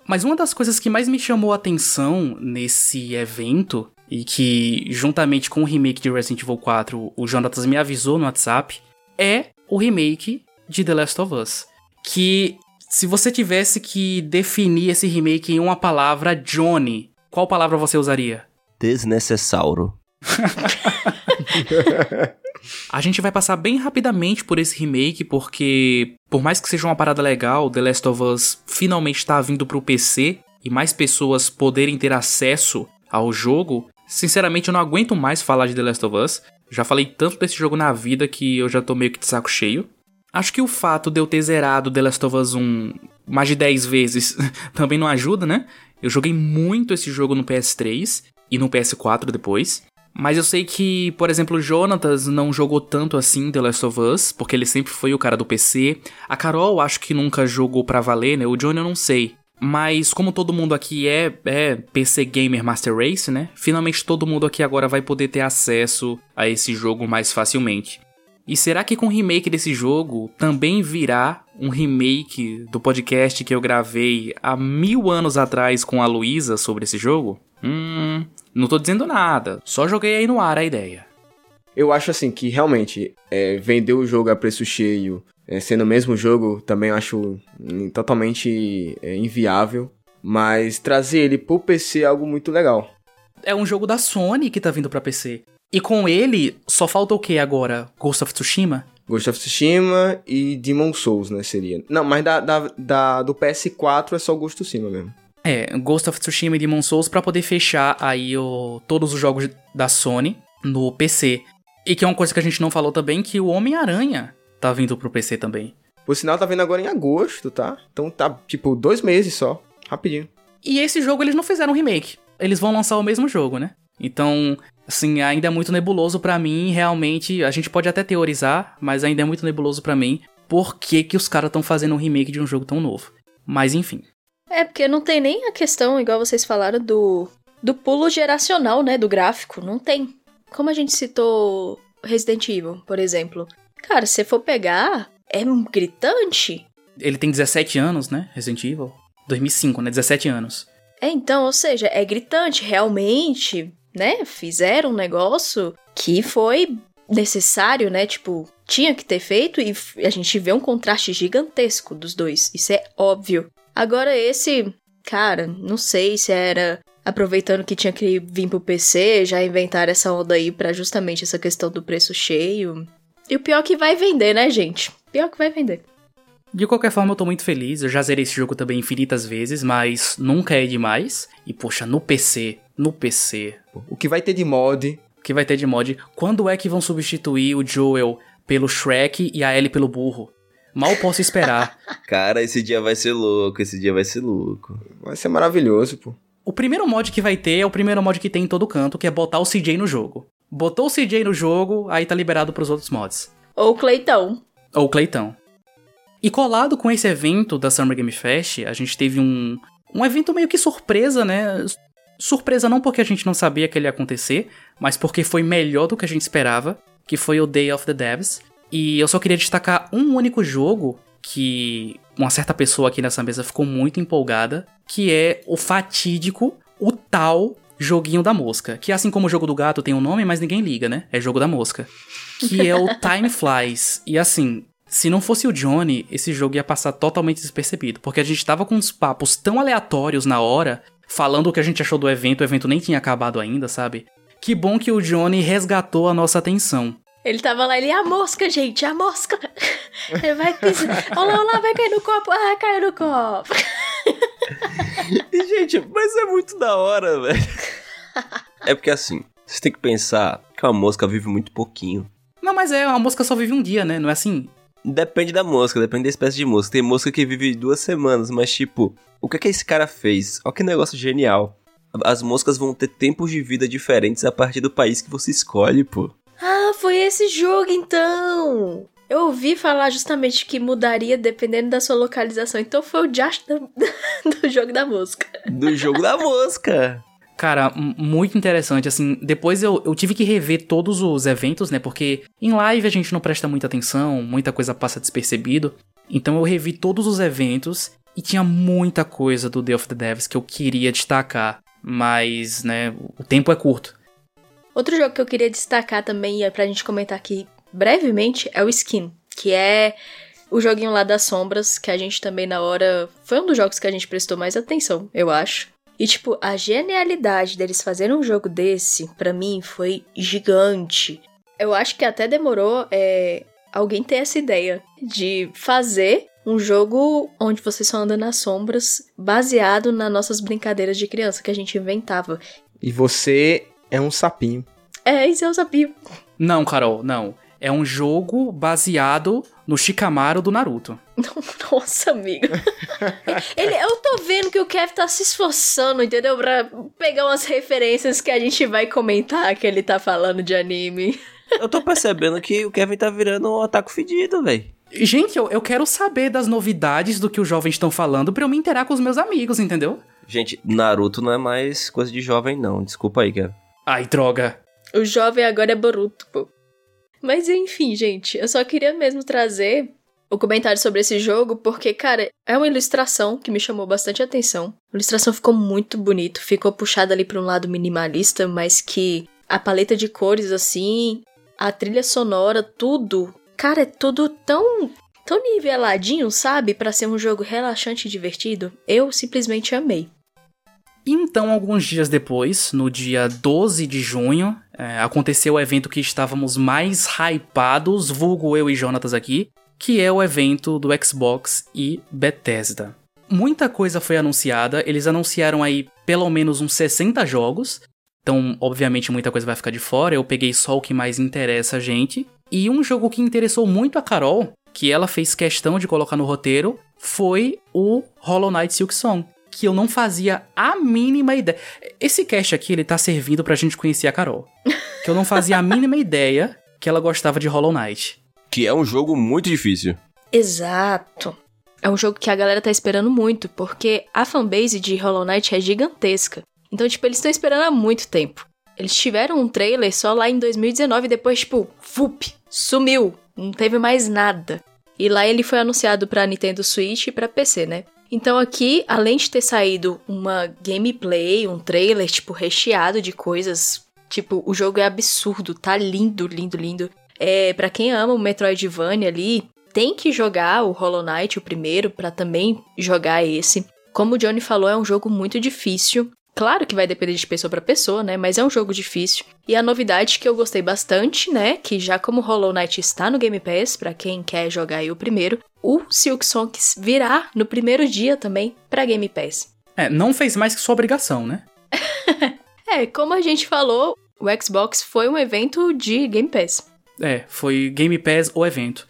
Mas uma das coisas que mais me chamou a atenção nesse evento, e que juntamente com o remake de Resident Evil 4 o Jonatas me avisou no WhatsApp, é o remake de The Last of Us. Que se você tivesse que definir esse remake em uma palavra, Johnny, qual palavra você usaria? Desnecessauro. A gente vai passar bem rapidamente por esse remake, porque, por mais que seja uma parada legal, The Last of Us finalmente está vindo pro PC e mais pessoas poderem ter acesso ao jogo. Sinceramente, eu não aguento mais falar de The Last of Us. Já falei tanto desse jogo na vida que eu já tô meio que de saco cheio. Acho que o fato de eu ter zerado The Last of Us 1 mais de 10 vezes também não ajuda, né? Eu joguei muito esse jogo no PS3 e no PS4 depois. Mas eu sei que, por exemplo, o Jonatas não jogou tanto assim The Last of Us, porque ele sempre foi o cara do PC. A Carol acho que nunca jogou pra valer, né? O Johnny eu não sei. Mas como todo mundo aqui é, é PC Gamer Master Race, né? Finalmente todo mundo aqui agora vai poder ter acesso a esse jogo mais facilmente. E será que com o remake desse jogo também virá um remake do podcast que eu gravei há mil anos atrás com a Luísa sobre esse jogo? Hum, não tô dizendo nada, só joguei aí no ar a ideia. Eu acho assim que realmente é, vender o jogo a preço cheio, é, sendo o mesmo jogo, também acho hum, totalmente é, inviável. Mas trazer ele pro PC é algo muito legal. É um jogo da Sony que tá vindo pra PC. E com ele, só falta o que agora? Ghost of Tsushima? Ghost of Tsushima e Demon Souls, né? Seria. Não, mas da, da, da do PS4 é só Ghost of Tsushima mesmo. É, Ghost of Tsushima e Demon Souls para poder fechar aí o, todos os jogos da Sony no PC. E que é uma coisa que a gente não falou também, que o Homem-Aranha tá vindo pro PC também. Por sinal, tá vindo agora em agosto, tá? Então tá, tipo, dois meses só. Rapidinho. E esse jogo eles não fizeram um remake. Eles vão lançar o mesmo jogo, né? Então, assim, ainda é muito nebuloso para mim, realmente. A gente pode até teorizar, mas ainda é muito nebuloso para mim por que, que os caras estão fazendo um remake de um jogo tão novo. Mas enfim. É, porque não tem nem a questão, igual vocês falaram, do, do pulo geracional, né? Do gráfico. Não tem. Como a gente citou Resident Evil, por exemplo. Cara, se for pegar, é gritante. Ele tem 17 anos, né? Resident Evil. 2005, né? 17 anos. É, então, ou seja, é gritante. Realmente, né? Fizeram um negócio que foi necessário, né? Tipo, tinha que ter feito e a gente vê um contraste gigantesco dos dois. Isso é óbvio. Agora esse, cara, não sei se era aproveitando que tinha que vir pro PC, já inventaram essa onda aí para justamente essa questão do preço cheio. E o pior é que vai vender, né, gente? Pior que vai vender. De qualquer forma, eu tô muito feliz. Eu já zerei esse jogo também infinitas vezes, mas nunca é demais. E poxa, no PC, no PC. O que vai ter de mod? O que vai ter de mod? Quando é que vão substituir o Joel pelo Shrek e a Ellie pelo burro? Mal posso esperar. Cara, esse dia vai ser louco, esse dia vai ser louco. Vai ser maravilhoso, pô. O primeiro mod que vai ter é o primeiro mod que tem em todo canto, que é botar o CJ no jogo. Botou o CJ no jogo, aí tá liberado pros outros mods. Ou o Cleitão. Ou o Cleitão. E colado com esse evento da Summer Game Fest, a gente teve um, um evento meio que surpresa, né? Surpresa não porque a gente não sabia que ele ia acontecer, mas porque foi melhor do que a gente esperava, que foi o Day of the Devs. E eu só queria destacar um único jogo que uma certa pessoa aqui nessa mesa ficou muito empolgada, que é o fatídico, o tal joguinho da mosca, que assim como o jogo do gato tem um nome, mas ninguém liga, né? É jogo da mosca, que é o Time Flies. E assim, se não fosse o Johnny, esse jogo ia passar totalmente despercebido, porque a gente tava com uns papos tão aleatórios na hora, falando o que a gente achou do evento, o evento nem tinha acabado ainda, sabe? Que bom que o Johnny resgatou a nossa atenção. Ele tava lá, ele, a mosca, gente, a mosca. Ele vai pisar. Olá, olá, vai cair no copo. Ah, caiu no copo. E, gente, mas é muito da hora, velho. É porque assim, você tem que pensar que uma mosca vive muito pouquinho. Não, mas é, a mosca só vive um dia, né? Não é assim? Depende da mosca, depende da espécie de mosca. Tem mosca que vive duas semanas, mas tipo, o que é que esse cara fez? Olha que negócio genial. As moscas vão ter tempos de vida diferentes a partir do país que você escolhe, pô. Ah, foi esse jogo então. Eu ouvi falar justamente que mudaria dependendo da sua localização. Então foi o Josh do, do jogo da mosca. Do jogo da mosca. Cara, muito interessante, assim, depois eu, eu tive que rever todos os eventos, né, porque em live a gente não presta muita atenção, muita coisa passa despercebido, então eu revi todos os eventos e tinha muita coisa do Day of the Devs que eu queria destacar, mas, né, o tempo é curto. Outro jogo que eu queria destacar também, e é pra gente comentar aqui brevemente, é o Skin, que é o joguinho lá das sombras, que a gente também na hora. Foi um dos jogos que a gente prestou mais atenção, eu acho. E, tipo, a genialidade deles fazerem um jogo desse, pra mim, foi gigante. Eu acho que até demorou é, alguém ter essa ideia de fazer um jogo onde você só anda nas sombras, baseado nas nossas brincadeiras de criança que a gente inventava. E você é um sapinho. É, isso eu sabia. Não, Carol, não. É um jogo baseado no Shikamaru do Naruto. Nossa, amigo. Ele, eu tô vendo que o Kev tá se esforçando, entendeu? Pra pegar umas referências que a gente vai comentar que ele tá falando de anime. Eu tô percebendo que o Kevin tá virando um otaku fedido, velho. Gente, eu, eu quero saber das novidades do que os jovens estão falando pra eu me interar com os meus amigos, entendeu? Gente, Naruto não é mais coisa de jovem, não. Desculpa aí, Kevin. Ai, droga. O jovem agora é Boruto, pô. Mas enfim, gente, eu só queria mesmo trazer o comentário sobre esse jogo, porque, cara, é uma ilustração que me chamou bastante atenção. A ilustração ficou muito bonito, ficou puxada ali pra um lado minimalista, mas que a paleta de cores, assim, a trilha sonora, tudo. Cara, é tudo tão. tão niveladinho, sabe? Pra ser um jogo relaxante e divertido. Eu simplesmente amei. Então, alguns dias depois, no dia 12 de junho, é, aconteceu o evento que estávamos mais hypados, vulgo eu e Jonatas aqui, que é o evento do Xbox e Bethesda. Muita coisa foi anunciada, eles anunciaram aí pelo menos uns 60 jogos, então obviamente muita coisa vai ficar de fora, eu peguei só o que mais interessa a gente. E um jogo que interessou muito a Carol, que ela fez questão de colocar no roteiro, foi o Hollow Knight Silk Song que eu não fazia a mínima ideia. Esse cast aqui, ele tá servindo pra gente conhecer a Carol. Que eu não fazia a mínima ideia que ela gostava de Hollow Knight. Que é um jogo muito difícil. Exato. É um jogo que a galera tá esperando muito, porque a fanbase de Hollow Knight é gigantesca. Então, tipo, eles estão esperando há muito tempo. Eles tiveram um trailer só lá em 2019 e depois, tipo, fup, sumiu. Não teve mais nada. E lá ele foi anunciado pra Nintendo Switch e pra PC, né? Então aqui, além de ter saído uma gameplay, um trailer, tipo, recheado de coisas, tipo, o jogo é absurdo, tá lindo, lindo, lindo. É, para quem ama o Metroidvania ali, tem que jogar o Hollow Knight, o primeiro, para também jogar esse. Como o Johnny falou, é um jogo muito difícil. Claro que vai depender de pessoa para pessoa, né? Mas é um jogo difícil. E a novidade que eu gostei bastante, né? Que já como Hollow Knight está no Game Pass, para quem quer jogar aí o primeiro, o Silk Songs virá no primeiro dia também para Game Pass. É, não fez mais que sua obrigação, né? é, como a gente falou, o Xbox foi um evento de Game Pass. É, foi Game Pass o evento.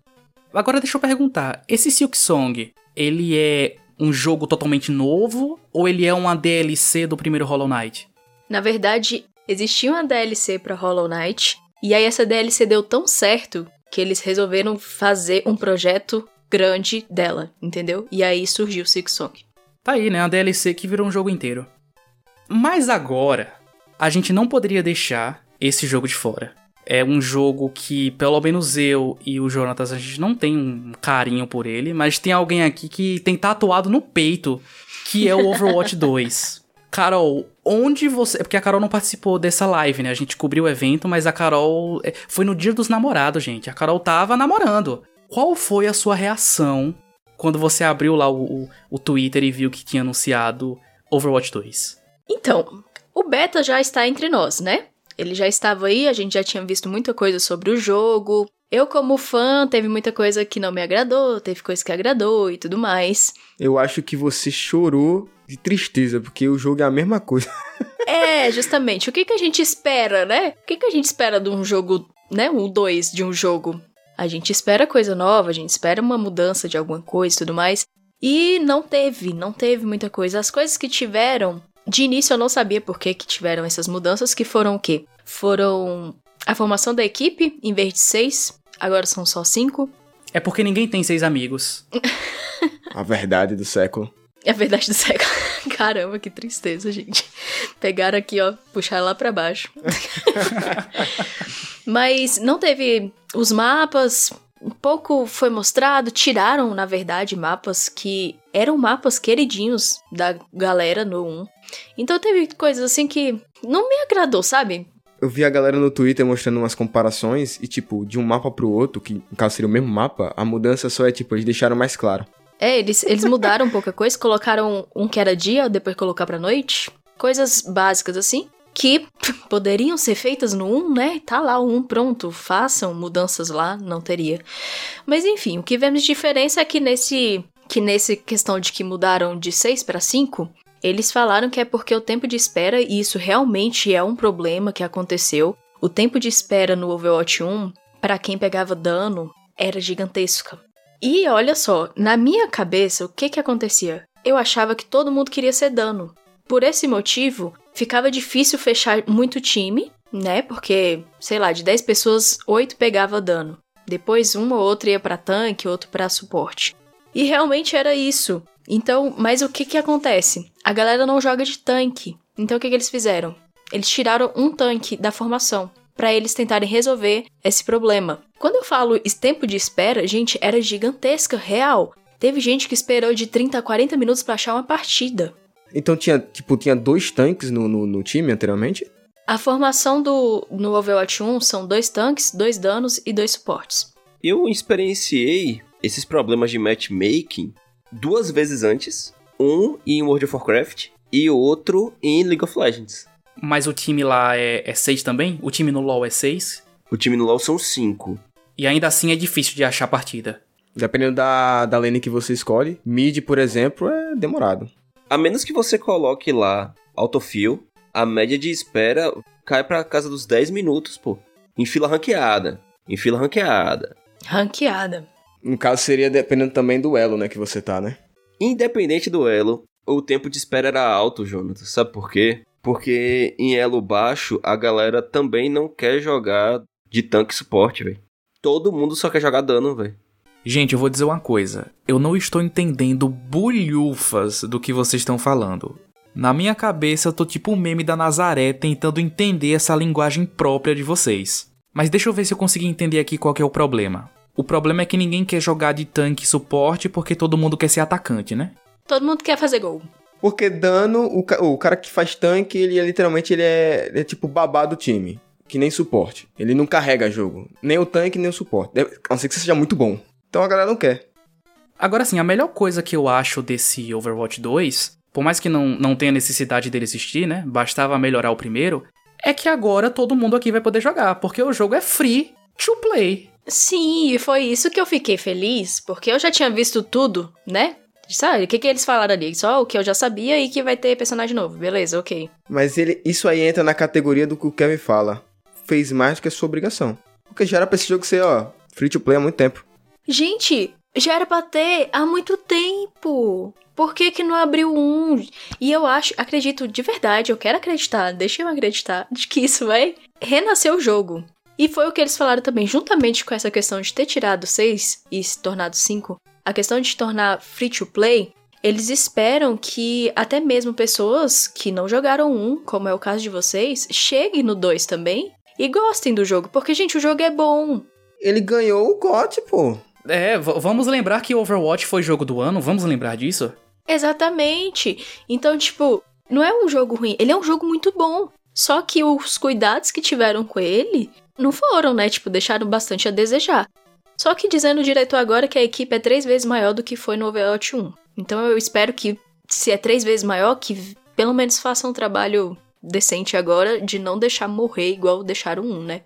Agora deixa eu perguntar, esse Silk Song, ele é um jogo totalmente novo ou ele é uma DLC do primeiro Hollow Knight? Na verdade, existia uma DLC para Hollow Knight, e aí essa DLC deu tão certo que eles resolveram fazer um projeto grande dela, entendeu? E aí surgiu Six Song. Tá aí, né? A DLC que virou um jogo inteiro. Mas agora, a gente não poderia deixar esse jogo de fora. É um jogo que, pelo menos eu e o Jonatas, a gente não tem um carinho por ele, mas tem alguém aqui que tem tatuado no peito, que é o Overwatch 2. Carol, onde você. Porque a Carol não participou dessa live, né? A gente cobriu o evento, mas a Carol. é, Foi no dia dos namorados, gente. A Carol tava namorando. Qual foi a sua reação quando você abriu lá o, o, o Twitter e viu que tinha anunciado Overwatch 2? Então, o beta já está entre nós, né? Ele já estava aí, a gente já tinha visto muita coisa sobre o jogo. Eu, como fã, teve muita coisa que não me agradou, teve coisa que agradou e tudo mais. Eu acho que você chorou de tristeza, porque o jogo é a mesma coisa. É, justamente. O que, que a gente espera, né? O que, que a gente espera de um jogo, né? Um 2 de um jogo. A gente espera coisa nova, a gente espera uma mudança de alguma coisa e tudo mais. E não teve, não teve muita coisa. As coisas que tiveram, de início eu não sabia por que, que tiveram essas mudanças, que foram o quê? Foram a formação da equipe, em vez de seis, agora são só cinco. É porque ninguém tem seis amigos. A verdade do século. É a verdade do século. Caramba, que tristeza, gente. Pegaram aqui, ó, puxaram lá pra baixo. Mas não teve os mapas, um pouco foi mostrado, tiraram, na verdade, mapas que eram mapas queridinhos da galera no 1. Então teve coisas assim que não me agradou, sabe? Eu vi a galera no Twitter mostrando umas comparações e, tipo, de um mapa pro outro, que no caso seria o mesmo mapa, a mudança só é, tipo, eles deixaram mais claro. É, eles, eles mudaram um pouco a coisa, colocaram um que era dia, depois colocar pra noite. Coisas básicas assim, que poderiam ser feitas no 1, né? Tá lá o 1 pronto, façam mudanças lá, não teria. Mas enfim, o que vemos de diferença é que nesse que nesse questão de que mudaram de 6 para 5, eles falaram que é porque o tempo de espera, e isso realmente é um problema que aconteceu. O tempo de espera no Overwatch 1, para quem pegava dano, era gigantesca. E olha só, na minha cabeça, o que que acontecia? Eu achava que todo mundo queria ser dano. Por esse motivo, ficava difícil fechar muito time, né? Porque, sei lá, de 10 pessoas, 8 pegava dano. Depois uma ou outra ia pra tanque, outro pra suporte. E realmente era isso. Então, mas o que que acontece? A galera não joga de tanque. Então o que que eles fizeram? Eles tiraram um tanque da formação para eles tentarem resolver esse problema. Quando eu falo esse tempo de espera, gente, era gigantesca, real. Teve gente que esperou de 30 a 40 minutos pra achar uma partida. Então tinha, tipo, tinha dois tanques no, no, no time anteriormente? A formação do no Overwatch 1 são dois tanques, dois danos e dois suportes. Eu experienciei esses problemas de matchmaking duas vezes antes. Um em World of Warcraft e outro em League of Legends. Mas o time lá é, é seis também? O time no LoL é seis? O time no LoL são cinco. E ainda assim é difícil de achar partida. Dependendo da, da lane que você escolhe. Mid, por exemplo, é demorado. A menos que você coloque lá autofill, a média de espera cai pra casa dos 10 minutos, pô. Em fila ranqueada. Em fila ranqueada. Ranqueada. No caso, seria dependendo também do elo, né, que você tá, né? Independente do elo, o tempo de espera era alto, Jonathan. Sabe por quê? Porque em elo baixo, a galera também não quer jogar de tanque suporte, velho. Todo mundo só quer jogar dano, velho. Gente, eu vou dizer uma coisa. Eu não estou entendendo bulhufas do que vocês estão falando. Na minha cabeça, eu tô tipo um meme da Nazaré tentando entender essa linguagem própria de vocês. Mas deixa eu ver se eu consegui entender aqui qual que é o problema. O problema é que ninguém quer jogar de tanque e suporte porque todo mundo quer ser atacante, né? Todo mundo quer fazer gol. Porque dano, o, ca- o cara que faz tanque, ele é literalmente ele é, ele é tipo babá do time. Que nem suporte. Ele não carrega jogo. Nem o tanque, nem o suporte. Deve- A não ser que você seja muito bom. Então a galera não quer. Agora sim, a melhor coisa que eu acho desse Overwatch 2, por mais que não, não tenha necessidade dele existir, né? Bastava melhorar o primeiro, é que agora todo mundo aqui vai poder jogar, porque o jogo é free to play. Sim, e foi isso que eu fiquei feliz, porque eu já tinha visto tudo, né? Sabe, o que, que eles falaram ali? Só o que eu já sabia e que vai ter personagem novo. Beleza, ok. Mas ele, isso aí entra na categoria do que o Kevin fala. Fez mais do que a sua obrigação. Porque já era pra esse jogo ser, ó, free to play há muito tempo. Gente, já era pra ter há muito tempo. Por que que não abriu um? E eu acho, acredito de verdade, eu quero acreditar, deixa eu acreditar, de que isso vai renascer o jogo. E foi o que eles falaram também, juntamente com essa questão de ter tirado seis e se tornado cinco. a questão de tornar free to play, eles esperam que até mesmo pessoas que não jogaram um, como é o caso de vocês, cheguem no 2 também e gostem do jogo, porque gente, o jogo é bom. Ele ganhou o GOT, pô. É, vamos lembrar que Overwatch foi jogo do ano, vamos lembrar disso? Exatamente. Então, tipo, não é um jogo ruim, ele é um jogo muito bom. Só que os cuidados que tiveram com ele não foram, né? Tipo, deixaram bastante a desejar. Só que dizendo direito agora que a equipe é três vezes maior do que foi no Overwatch 1. Então eu espero que, se é três vezes maior, que pelo menos faça um trabalho decente agora de não deixar morrer igual deixaram um, né?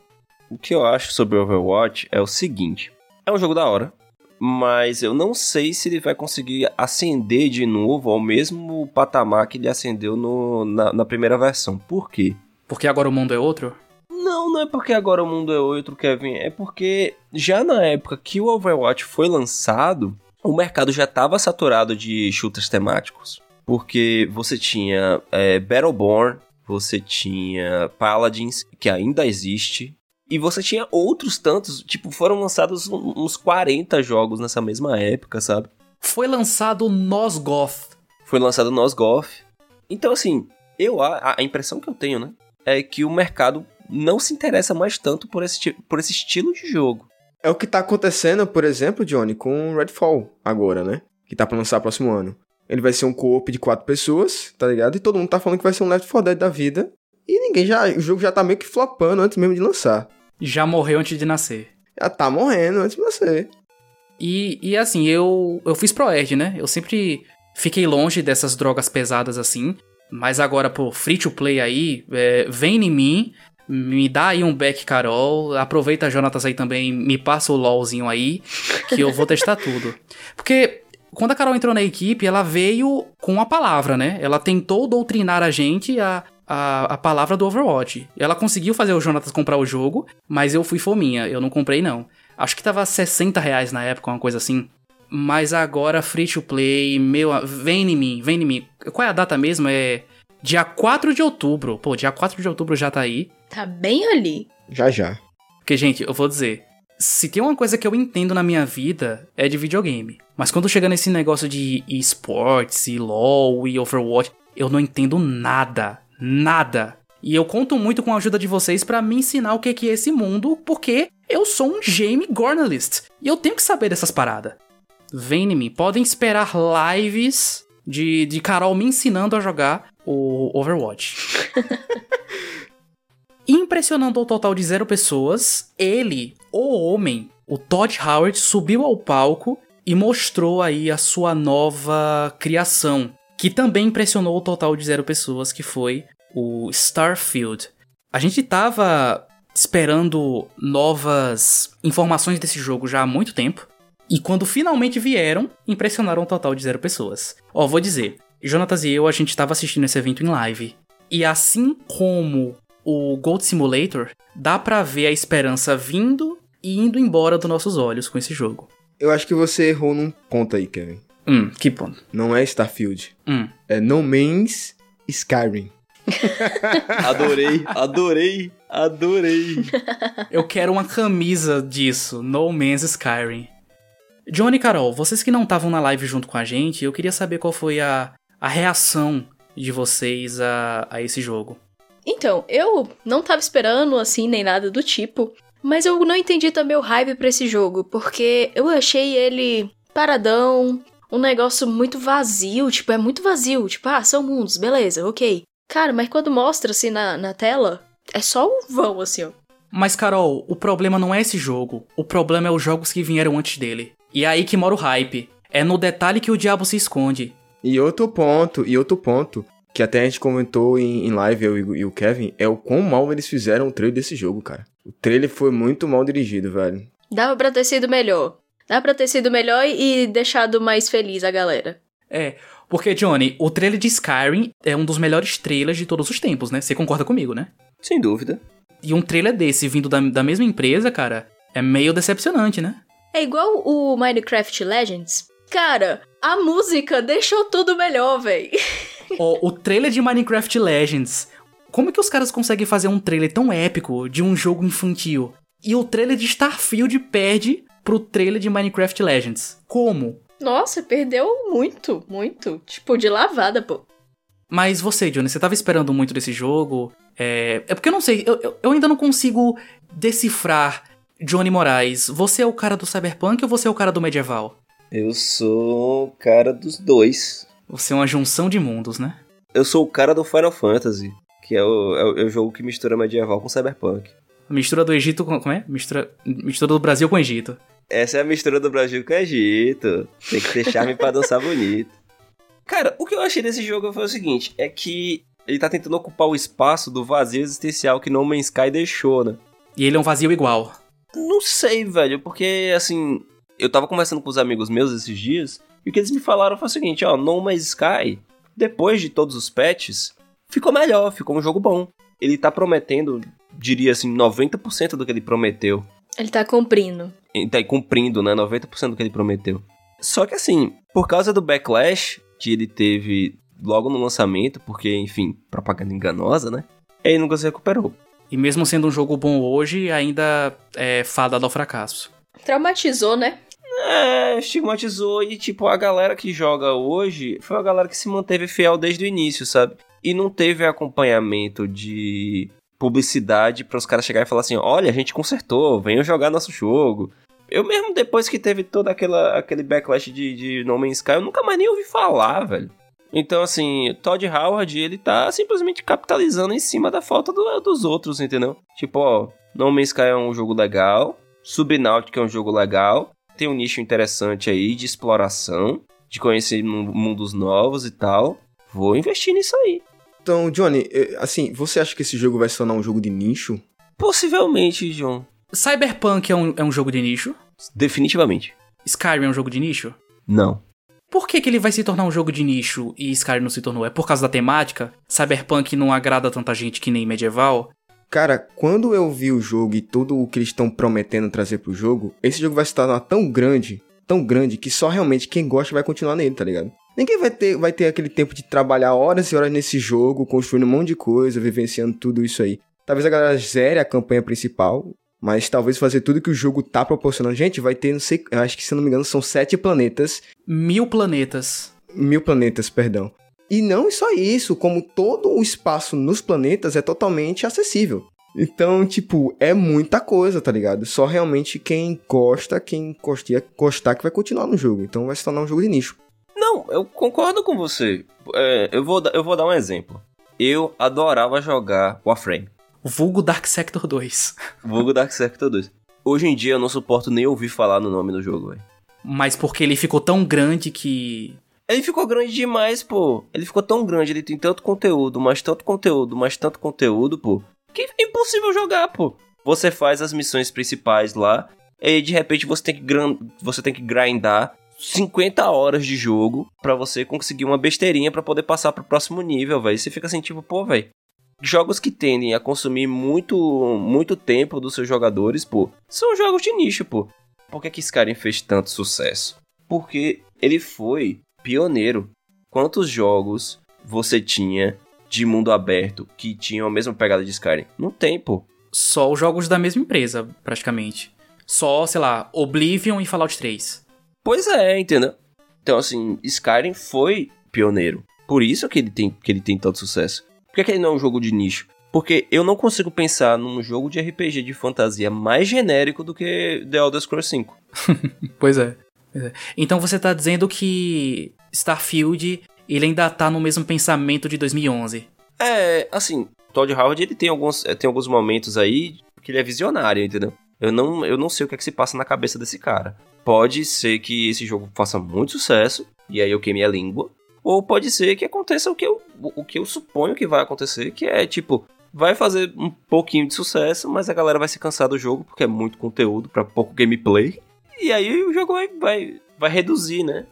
O que eu acho sobre Overwatch é o seguinte: é um jogo da hora, mas eu não sei se ele vai conseguir ascender de novo ao mesmo patamar que ele ascendeu no, na, na primeira versão. Por quê? Porque agora o mundo é outro? Não, não é porque agora o mundo é outro, Kevin. É porque já na época que o Overwatch foi lançado, o mercado já estava saturado de shooters temáticos. Porque você tinha é, Battleborn, você tinha Paladins, que ainda existe, e você tinha outros tantos, tipo, foram lançados uns 40 jogos nessa mesma época, sabe? Foi lançado Nosgoth. Foi lançado Nosgoth. Então, assim, eu a, a impressão que eu tenho, né, é que o mercado não se interessa mais tanto por esse, por esse estilo de jogo. É o que tá acontecendo, por exemplo, Johnny, com Redfall agora, né? Que tá pra lançar próximo ano. Ele vai ser um co-op de quatro pessoas, tá ligado? E todo mundo tá falando que vai ser um Left 4 Dead da vida. E ninguém já. O jogo já tá meio que flopando antes mesmo de lançar já morreu antes de nascer. Já tá morrendo antes de nascer. E, e assim, eu, eu fiz ProErd, né? Eu sempre fiquei longe dessas drogas pesadas assim. Mas agora, pô, free to play aí, é, vem em mim, me dá aí um back, Carol. Aproveita, Jonatas, aí também, me passa o LOLzinho aí, que eu vou testar tudo. Porque quando a Carol entrou na equipe, ela veio com a palavra, né? Ela tentou doutrinar a gente a a, a palavra do Overwatch. Ela conseguiu fazer o Jonatas comprar o jogo, mas eu fui fominha, eu não comprei não. Acho que tava 60 reais na época, uma coisa assim. Mas agora free to play, meu, vem em mim, vem em mim. Qual é a data mesmo? É dia 4 de outubro. Pô, dia 4 de outubro já tá aí. Tá bem ali. Já já. Porque, gente, eu vou dizer, se tem uma coisa que eu entendo na minha vida é de videogame. Mas quando chega nesse negócio de esportes e LoL e Overwatch, eu não entendo nada nada. E eu conto muito com a ajuda de vocês para me ensinar o que é esse mundo, porque eu sou um game journalist e eu tenho que saber dessas paradas. Vem em mim, podem esperar lives de, de Carol me ensinando a jogar o Overwatch. Impressionando o total de zero pessoas, ele, o homem, o Todd Howard, subiu ao palco e mostrou aí a sua nova criação, que também impressionou o total de zero pessoas, que foi o Starfield. A gente tava esperando novas informações desse jogo já há muito tempo, e quando finalmente vieram, impressionaram o total de zero pessoas. Ó, vou dizer, Jonatas e eu, a gente tava assistindo esse evento em live, e assim como o Gold Simulator, dá pra ver a esperança vindo e indo embora dos nossos olhos com esse jogo. Eu acho que você errou num ponto aí, Kevin. Hum, que ponto? Não é Starfield. Hum. É No Man's Skyrim. adorei, adorei, adorei. Eu quero uma camisa disso, No Man's Skyrim. Johnny e Carol, vocês que não estavam na live junto com a gente, eu queria saber qual foi a, a reação de vocês a, a esse jogo. Então, eu não tava esperando assim, nem nada do tipo. Mas eu não entendi também o hype pra esse jogo, porque eu achei ele paradão, um negócio muito vazio, tipo, é muito vazio. Tipo, ah, são mundos, beleza, ok. Cara, mas quando mostra assim na, na tela, é só um vão, assim, ó. Mas, Carol, o problema não é esse jogo. O problema é os jogos que vieram antes dele. E é aí que mora o hype. É no detalhe que o diabo se esconde. E outro ponto, e outro ponto, que até a gente comentou em, em live, eu e o Kevin, é o quão mal eles fizeram o trailer desse jogo, cara. O trailer foi muito mal dirigido, velho. Dava pra ter sido melhor. Dá pra ter sido melhor e deixado mais feliz a galera. É, porque, Johnny, o trailer de Skyrim é um dos melhores trailers de todos os tempos, né? Você concorda comigo, né? Sem dúvida. E um trailer desse vindo da, da mesma empresa, cara, é meio decepcionante, né? É igual o Minecraft Legends. Cara, a música deixou tudo melhor, véi. o, o trailer de Minecraft Legends. Como é que os caras conseguem fazer um trailer tão épico de um jogo infantil? E o trailer de Starfield perde pro trailer de Minecraft Legends. Como? Nossa, perdeu muito, muito. Tipo, de lavada, pô. Mas você, Johnny, você tava esperando muito desse jogo? É, é porque eu não sei, eu, eu, ainda não consigo decifrar Johnny Moraes. Você é o cara do Cyberpunk ou você é o cara do medieval? Eu sou o cara dos dois. Você é uma junção de mundos, né? Eu sou o cara do Final Fantasy, que é o, é o, é o jogo que mistura medieval com cyberpunk. Mistura do Egito com. Como é? Mistura, mistura do Brasil com o Egito. Essa é a mistura do Brasil com o Egito. Tem que ter charme pra dançar bonito. Cara, o que eu achei desse jogo foi o seguinte: é que ele tá tentando ocupar o espaço do vazio existencial que No Man's Sky deixou, né? E ele é um vazio igual. Não sei, velho, porque assim, eu tava conversando com os amigos meus esses dias, e o que eles me falaram foi o seguinte, ó, No Man's Sky, depois de todos os patches, ficou melhor, ficou um jogo bom. Ele tá prometendo, diria assim, 90% do que ele prometeu. Ele tá cumprindo. Ele tá cumprindo, né, 90% do que ele prometeu. Só que assim, por causa do backlash que ele teve logo no lançamento, porque, enfim, propaganda enganosa, né, ele nunca se recuperou. E mesmo sendo um jogo bom hoje, ainda é fadado ao fracasso. Traumatizou, né? É, estigmatizou e, tipo, a galera que joga hoje foi a galera que se manteve fiel desde o início, sabe? E não teve acompanhamento de publicidade para os caras chegarem e falar assim: olha, a gente consertou, venham jogar nosso jogo. Eu mesmo, depois que teve todo aquela, aquele backlash de, de No Man's Sky, eu nunca mais nem ouvi falar, velho. Então, assim, Todd Howard, ele tá simplesmente capitalizando em cima da falta do, dos outros, entendeu? Tipo, ó, No Man's Sky é um jogo legal, Subnautica é um jogo legal, tem um nicho interessante aí de exploração, de conhecer mundos novos e tal. Vou investir nisso aí. Então, Johnny, assim, você acha que esse jogo vai se tornar um jogo de nicho? Possivelmente, John. Cyberpunk é um, é um jogo de nicho? Definitivamente. Skyrim é um jogo de nicho? Não. Por que, que ele vai se tornar um jogo de nicho e Skyrim não se tornou? É por causa da temática? Cyberpunk não agrada tanta gente que nem medieval? Cara, quando eu vi o jogo e tudo o que eles estão prometendo trazer pro jogo, esse jogo vai se tornar tão grande, tão grande, que só realmente quem gosta vai continuar nele, tá ligado? Ninguém vai ter, vai ter aquele tempo de trabalhar horas e horas nesse jogo, construindo um monte de coisa, vivenciando tudo isso aí. Talvez a galera zere a campanha principal, mas talvez fazer tudo que o jogo tá proporcionando. Gente, vai ter, não sei, acho que se não me engano são sete planetas. Mil planetas. Mil planetas, perdão. E não só isso, como todo o espaço nos planetas é totalmente acessível. Então, tipo, é muita coisa, tá ligado? Só realmente quem gosta, quem gostar que vai continuar no jogo. Então vai se tornar um jogo de nicho. Não, eu concordo com você. É, eu, vou, eu vou dar um exemplo. Eu adorava jogar Warframe. Vulgo Dark Sector 2. Vulgo Dark Sector 2. Hoje em dia eu não suporto nem ouvir falar no nome do jogo, velho. Mas porque ele ficou tão grande que ele ficou grande demais, pô. Ele ficou tão grande, ele tem tanto conteúdo, mais tanto conteúdo, mais tanto conteúdo, pô. Que é impossível jogar, pô. Você faz as missões principais lá, e de repente você tem que, você tem que grindar 50 horas de jogo para você conseguir uma besteirinha para poder passar pro próximo nível, velho. Você fica assim, tipo, pô, velho. Jogos que tendem a consumir muito, muito tempo dos seus jogadores, pô, são jogos de nicho, pô. Por que, que Skyrim fez tanto sucesso? Porque ele foi pioneiro. Quantos jogos você tinha de mundo aberto que tinham a mesma pegada de Skyrim? Não tem, pô. Só os jogos da mesma empresa, praticamente. Só, sei lá, Oblivion e Fallout 3. Pois é, entendeu? Então, assim, Skyrim foi pioneiro. Por isso que ele tem, que ele tem tanto sucesso. Por que, que ele não é um jogo de nicho? Porque eu não consigo pensar num jogo de RPG de fantasia mais genérico do que The Elder Scrolls 5. pois é. Então você tá dizendo que Starfield ele ainda tá no mesmo pensamento de 2011. É, assim, Todd Howard ele tem alguns, eh, tem alguns momentos aí que ele é visionário, entendeu? Eu não, eu não sei o que é que se passa na cabeça desse cara. Pode ser que esse jogo faça muito sucesso, e aí eu queime a língua. Ou pode ser que aconteça o que eu, o que eu suponho que vai acontecer, que é tipo, vai fazer um pouquinho de sucesso, mas a galera vai se cansar do jogo porque é muito conteúdo para pouco gameplay. E aí o jogo vai, vai, vai reduzir, né?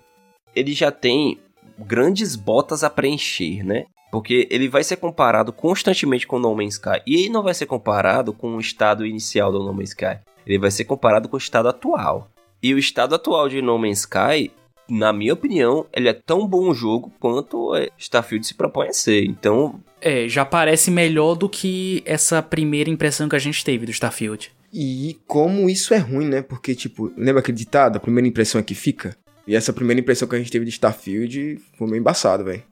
Ele já tem grandes botas a preencher, né? Porque ele vai ser comparado constantemente com No Man's Sky. E ele não vai ser comparado com o estado inicial do No Man's Sky. Ele vai ser comparado com o estado atual. E o estado atual de No Man's Sky, na minha opinião, ele é tão bom jogo quanto é, Starfield se propõe a ser. Então. É, já parece melhor do que essa primeira impressão que a gente teve do Starfield. E como isso é ruim, né? Porque, tipo, lembra aquele ditado? A primeira impressão é que fica? E essa primeira impressão que a gente teve de Starfield foi meio embaçado, velho.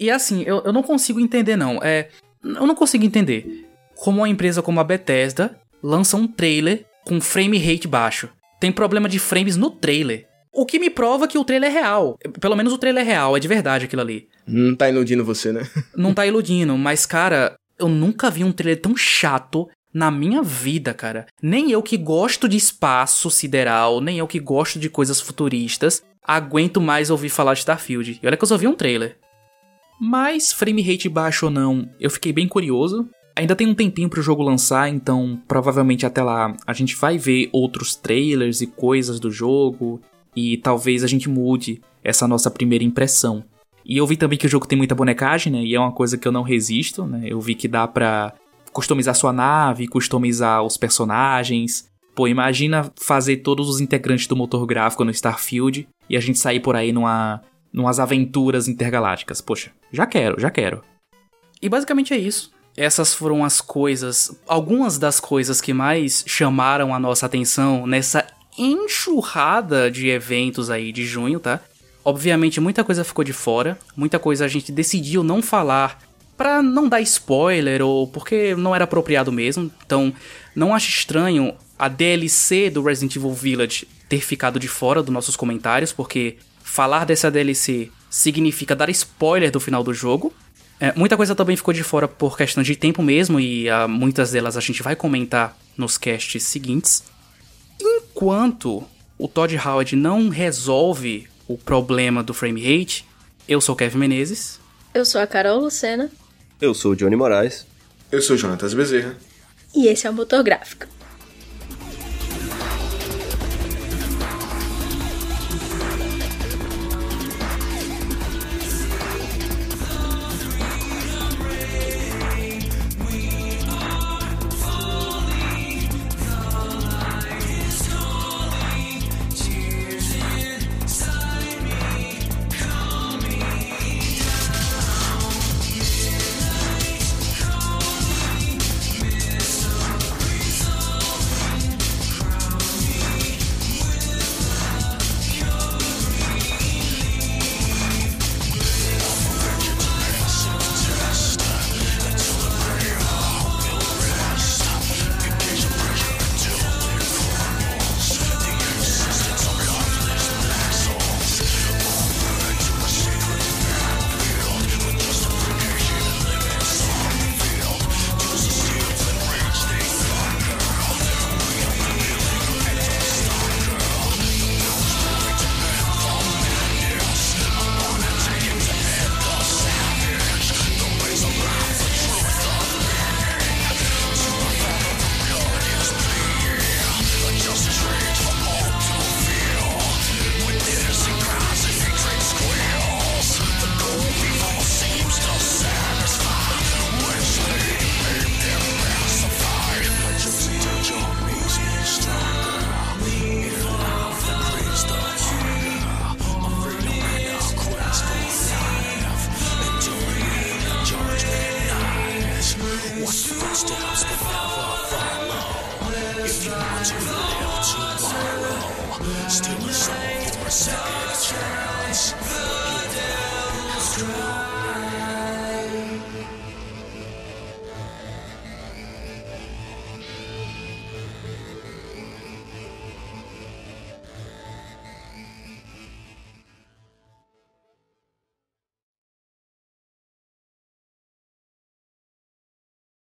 E assim, eu, eu não consigo entender, não. É. Eu não consigo entender como uma empresa como a Bethesda lança um trailer com frame rate baixo. Tem problema de frames no trailer. O que me prova que o trailer é real. Pelo menos o trailer é real, é de verdade aquilo ali. Não tá iludindo você, né? Não tá iludindo, mas cara, eu nunca vi um trailer tão chato na minha vida, cara. Nem eu que gosto de espaço sideral, nem eu que gosto de coisas futuristas, aguento mais ouvir falar de Starfield. E olha que eu só vi um trailer. Mas, frame rate baixo ou não, eu fiquei bem curioso. Ainda tem um tempinho pro jogo lançar, então provavelmente até lá a gente vai ver outros trailers e coisas do jogo, e talvez a gente mude essa nossa primeira impressão. E eu vi também que o jogo tem muita bonecagem, né? E é uma coisa que eu não resisto, né? Eu vi que dá pra customizar sua nave, customizar os personagens. Pô, imagina fazer todos os integrantes do motor gráfico no Starfield e a gente sair por aí numa, numas aventuras intergalácticas. Poxa, já quero, já quero. E basicamente é isso. Essas foram as coisas, algumas das coisas que mais chamaram a nossa atenção nessa enxurrada de eventos aí de junho, tá? Obviamente muita coisa ficou de fora, muita coisa a gente decidiu não falar para não dar spoiler ou porque não era apropriado mesmo. Então, não acho estranho a DLC do Resident Evil Village ter ficado de fora dos nossos comentários, porque falar dessa DLC significa dar spoiler do final do jogo. É, muita coisa também ficou de fora por questão de tempo mesmo, e uh, muitas delas a gente vai comentar nos casts seguintes. Enquanto o Todd Howard não resolve o problema do frame rate, eu sou o Kevin Menezes. Eu sou a Carol Lucena. Eu sou o Johnny Moraes. Eu sou o Jonatas Bezerra. E esse é o Motor Gráfico.